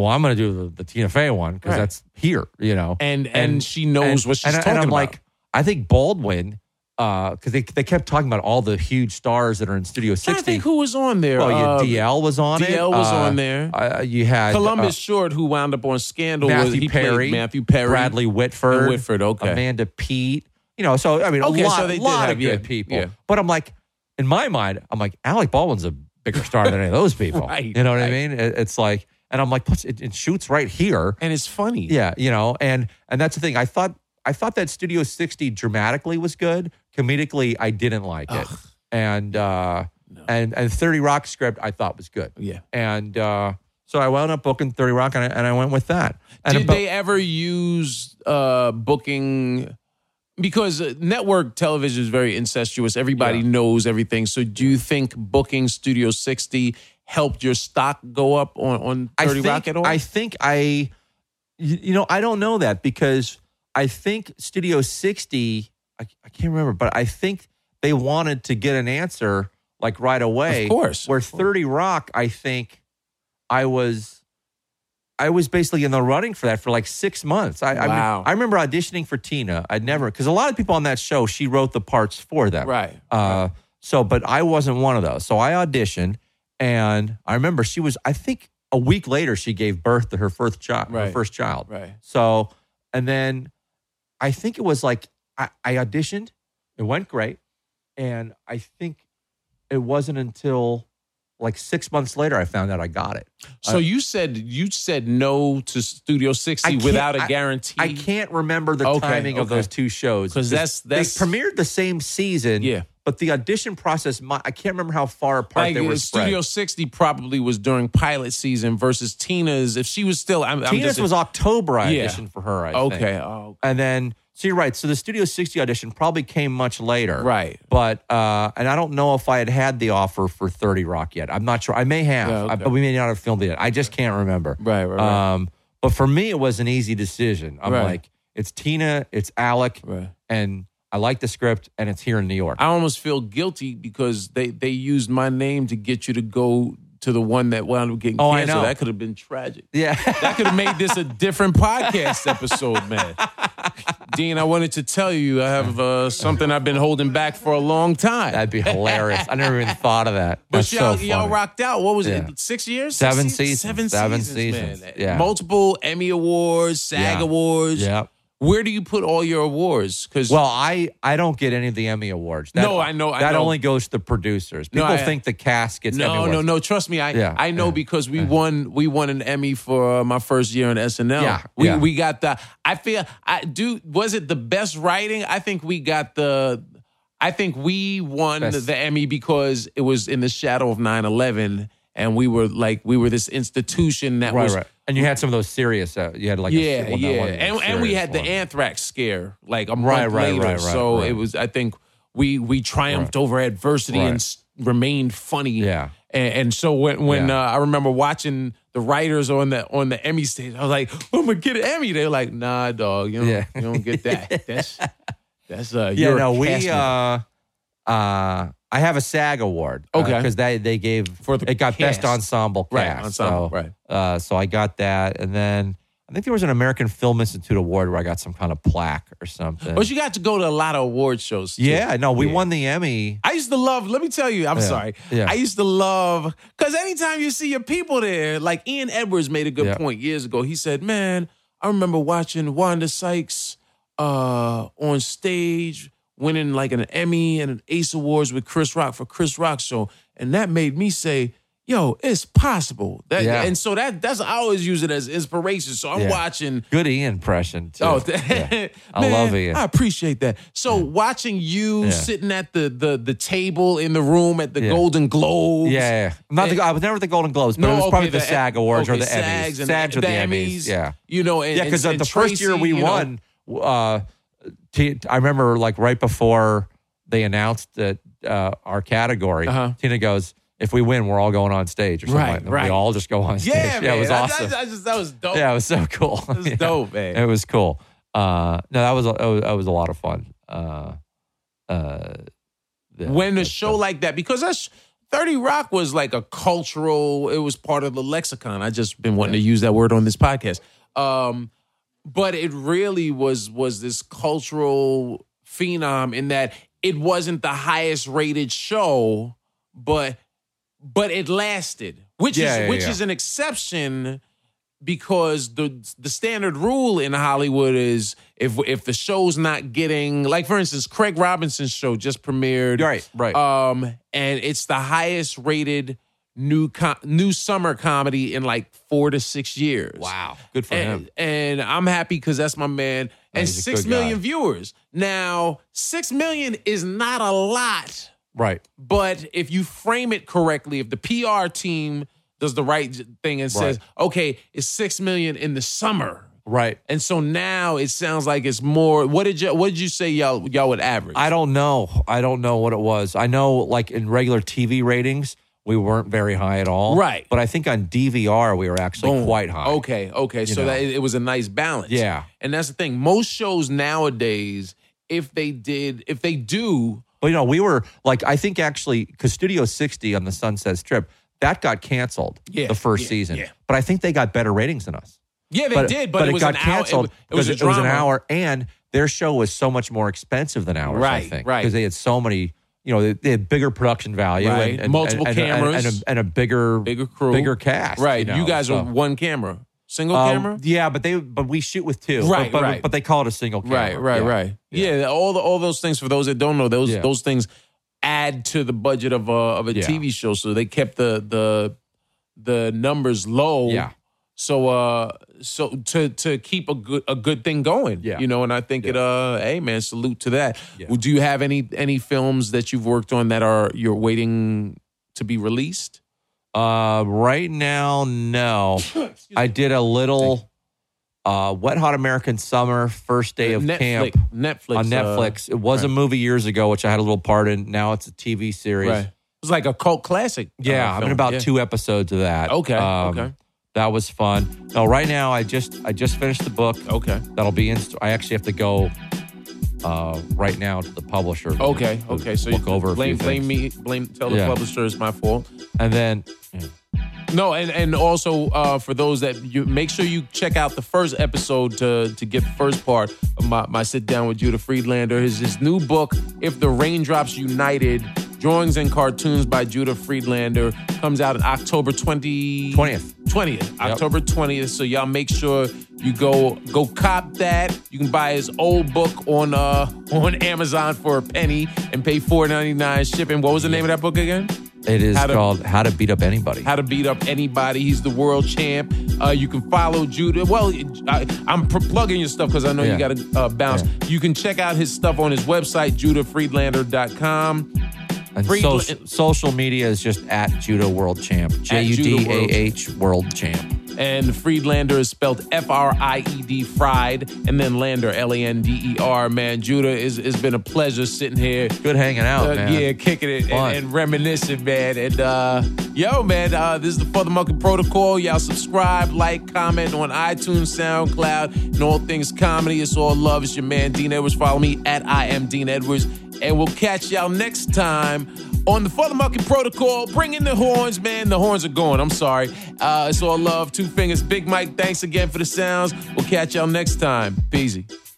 well, I'm going to do the, the Tina Fey one because Right. that's here, you know. And- and she knows what she's and, talking and I'm about. like, I think Baldwin because they they kept talking about all the huge stars that are in Studio I 60. think who was on there. well, Uh, yeah, DL was on it. DL was Uh, on there. Uh, you had Columbus uh, Short, who wound up on Scandal, was Matthew he played Perry, Matthew Perry, Bradley Whitford, Whitford. Okay, Amanda Peet. You know, so I mean, Okay, a lot, so they did lot have- of yeah, good people. yeah. But I'm like, in my mind, I'm like, Alec Baldwin's a bigger star than any of those people. Right, You know what I mean? It- it's like, and I'm like, plus it, it shoots right here. and it's funny. Yeah, you know, and and that's the thing. I thought I thought that Studio 60 dramatically was good. Comedically, I didn't like it. And uh and and 30 Rock script I thought was good. Yeah. And uh so I wound up booking 30 Rock and I, and I went with that. And Did about- they ever use uh, booking? Because uh, network television is very incestuous. Everybody Yeah. knows everything. So, do you think booking Studio 60 helped your stock go up on, on 30 I think, Rock at all? I think I, you know, I don't know that because I think Studio 60, I, I can't remember, but I think they wanted to get an answer like right away. Of course, Where of course. 30 Rock, I think I was. I was basically in the running for that for like six months. I, I, mean, Wow. I remember auditioning for Tina. I'd never because a lot of people on that show she wrote the parts for them. right. Uh, so, but I wasn't one of those. So I auditioned, and I remember she was. I think a week later she gave birth to her first child. Her Right. first child. Right. So, and then I think it was like I, I auditioned. It went great, and I think it wasn't until like six months later I found out I got it. So uh, you said you said no to Studio 60 without a guarantee. I can't remember the Okay, timing of those two shows 'Cause that's- that's- they premiered the same season. Yeah. But the audition process, my, I can't remember how far apart Like they were uh, spread. Studio 60 probably was during pilot season versus Tina's. If she was still, I'm, I'm Tina's just was October. I Yeah. auditioned for her. I think. okay. Oh, and then so you're right. So the Studio 60 audition probably came much later, right. But uh, and I don't know if I had had the offer for 30 Rock yet. I'm not sure. I may have, Yeah, okay. I- but we may not have filmed it yet. I just can't remember. Right, right, right. Um, but for me, it was an easy decision. I'm Right. like, it's Tina, it's Alec, Right. and I like the script, and it's here in New York. I almost feel guilty because they they used my name to get you to go to the one that wound up getting Oh, canceled. That could have been tragic. yeah. That could have made this a different podcast episode, man. Dean, I wanted to tell you I have uh, something I've been holding back for a long time. That'd be hilarious. I never even thought of that. But That's y'all, so y'all rocked out. What was Yeah. it? Six years? Seven Six seasons. Seven, Seven seasons, seasons. man. Yeah. Multiple Emmy awards, SAG Yeah. awards. Yeah. Where do you put all your awards? Because Well, I I don't get any of the Emmy awards. That, No, I know- I that know. only goes to the producers. No, People I- think the cast gets Emmy no, no, no. Trust me, I Yeah, I know yeah, because we won we won an Emmy for uh, my first year in SNL. Yeah, we yeah. we got the. I feel I do. Was it the best writing? I think we got the. I think we won Best- the Emmy because it was in the shadow of 9-11 and we were like we were this institution that Right, was right. And you had some of those serious. Uh, you had like yeah, a, well, yeah, one and, and we had the anthrax scare like a month Right, right, later. right, right, so right. it was. I think we we triumphed over adversity Right. and s- remained funny. Yeah. and, and so when when Yeah. uh, I remember watching the writers on the on the Emmy stage, I was like, "I'm gonna get an Emmy." They're like, "Nah, dog, you don't, Yeah. you don't get that. That's that's uh, Yeah, no, we. Uh, uh, I have a SAG award. Okay. because they they gave For the it got best ensemble cast. Right, ensemble, so, right. Uh, so I got that, and then I think there was an American Film Institute award where I got some kind of plaque or something. but you got to go to a lot of award shows. too. yeah, no, we Yeah. won the Emmy. I used to love, let me tell you, I'm Yeah. sorry. Yeah. I used to love, because anytime you see your people there, like Ian Edwards made a good point years ago. He said, Man, I remember watching Wanda Sykes uh, on stage winning like an Emmy and an Ace Awards with Chris Rock for Chris Rock show. And that made me say, Yo, it's possible. That, Yeah. And so that that's I always use it as inspiration. So I'm Yeah. watching Good Ian impression too. Oh, Yeah. I love Ian. I appreciate that. So watching you sitting at the the the table in the room at the. Golden Globes. Yeah, yeah. Not the, I was never the Golden Globes, but it was okay, probably the, SAG Awards or okay, the Emmys. SAGs and SAGs or the, the Emmys. Yeah, You know, and, yeah. Because and, the and first year we you know, won, uh, T- I remember like right before they announced that uh, our category, Uh-huh. Tina goes, "If we win, we're all going on stage." Or something Right, like that. right. We all just go on stage. Yeah, man. it was That- awesome. Just, that was dope. yeah, it was so cool. It was Yeah. dope, man. It was cool. Uh, no, that was was, that was a lot of fun. Uh, uh, yeah, when a show like that, because that's 30 Rock was like a cultural, it was part of the lexicon. I just been wanting to use that word on this podcast. Um, but it really was was this cultural phenom in that it wasn't the highest rated show, but but it lasted, which Yeah, is yeah, which yeah. is an exception because the the standard rule in Hollywood is if if the show's not getting like for instance Craig Robinson's show just premiered Right, right. um and it's the highest rated new com- new summer comedy in like 4 to 6 years. Wow. Good for him. And, and I'm happy because that's my man. And six million guy. viewers. Now, six million is not a lot, Right. but if you frame it correctly, if the PR team does the right thing and says, okay, it's six million in the summer. Right. And so now it sounds like it's more. What did you What did you say y'all y'all would average? I don't know. I don't know what it was. I know, like in regular TV ratings, we weren't very high at all. Right. But I think on DVR we were actually Boom. quite high. Okay, okay. So know. that it was a nice balance. Yeah. and that's the thing. Most shows nowadays, if they did, if they do, But you know, we were like, I think actually, because Studio 60 on the Sunset Strip that got canceled Yeah, the first yeah, season. yeah. But I think they got better ratings than us. yeah, they did, but, it, was got an canceled Hour, it, was- it was it was an hour, and their show was so much more expensive than ours. I Right, think, right. because they had so many. You know, they, they had bigger production value, Right. and, and Multiple and, cameras. and, a, and a bigger, Bigger crew, bigger cast. Right, you, know, guys so. are one camera, single Um, camera. Yeah, but they but we shoot with two. Right, but, but, right. But they call it a single camera. Right, right, Yeah. right. Yeah. all the all those things for those that don't know, those Yeah. those things add to the budget of a of a Yeah. TV show. So they kept the the the numbers low. Yeah. So uh so to to keep a good a good thing going. Yeah. You know, and I think it uh hey man, salute to that. Yeah. Well, do you have any any films that you've worked on that are you're waiting to be released? Uh, right now, no. I did a little uh, Wet Hot American Summer first day of Netflix, camp Netflix on uh, Netflix. it was a movie years ago, which I had a little part in. Now it's a TV series. right. It was like a cult classic. uh, Yeah, I'm in about Yeah. two episodes of that. Okay, Um, okay. That was fun. No, right now I just I just finished the book. Okay. That'll be in. I actually have to go uh, right now to the publisher. Okay, okay. So look you over blame blame things. me, blame tell the Yeah. publisher it's my fault. and then No, and and also uh, for those that you make sure you check out the first episode to to get the first part of my, my sit down with Judah Friedlander. His his new book, If the Raindrops United. Drawings and cartoons by Judah Friedlander comes out in October 20, 20th. 20th. October 20th. So y'all make sure you go go cop that. You can buy his old book on uh on Amazon for a penny and pay $4.99 shipping. What was the name of that book again? it is How to- called How to Beat Up Anybody. How to beat up anybody. He's the world champ. Uh, you can follow Judah. Well, I, I'm pr- plugging your stuff because I know you got to uh, bounce. You can check out his stuff on his website, judahfriedlander.com. And Friedla- social, social media is just at Judah World Champ. J U D A H World Champ. And Friedlander is spelled F R I E D Fried, and then Lander L A N D E R. Man, Judah, is it's been a pleasure sitting here. Good hanging out, Uh, man. yeah, kicking it and, and reminiscing, man. And uh, yo, man, uh, this is the FuthaMuckin' Podcast. Y'all subscribe, like, comment on iTunes, SoundCloud, and all things comedy. It's all love. It's your man Dean Edwards. Follow me at I am Dean Edwards, and we'll catch y'all next time on FuthaMuckin' Podcast. Bring in the horns, man. The horns are going. I'm sorry. Uh, it's all love. Two fingers. Big Mike. Thanks again for the sounds. We'll catch y'all next time. Peasy.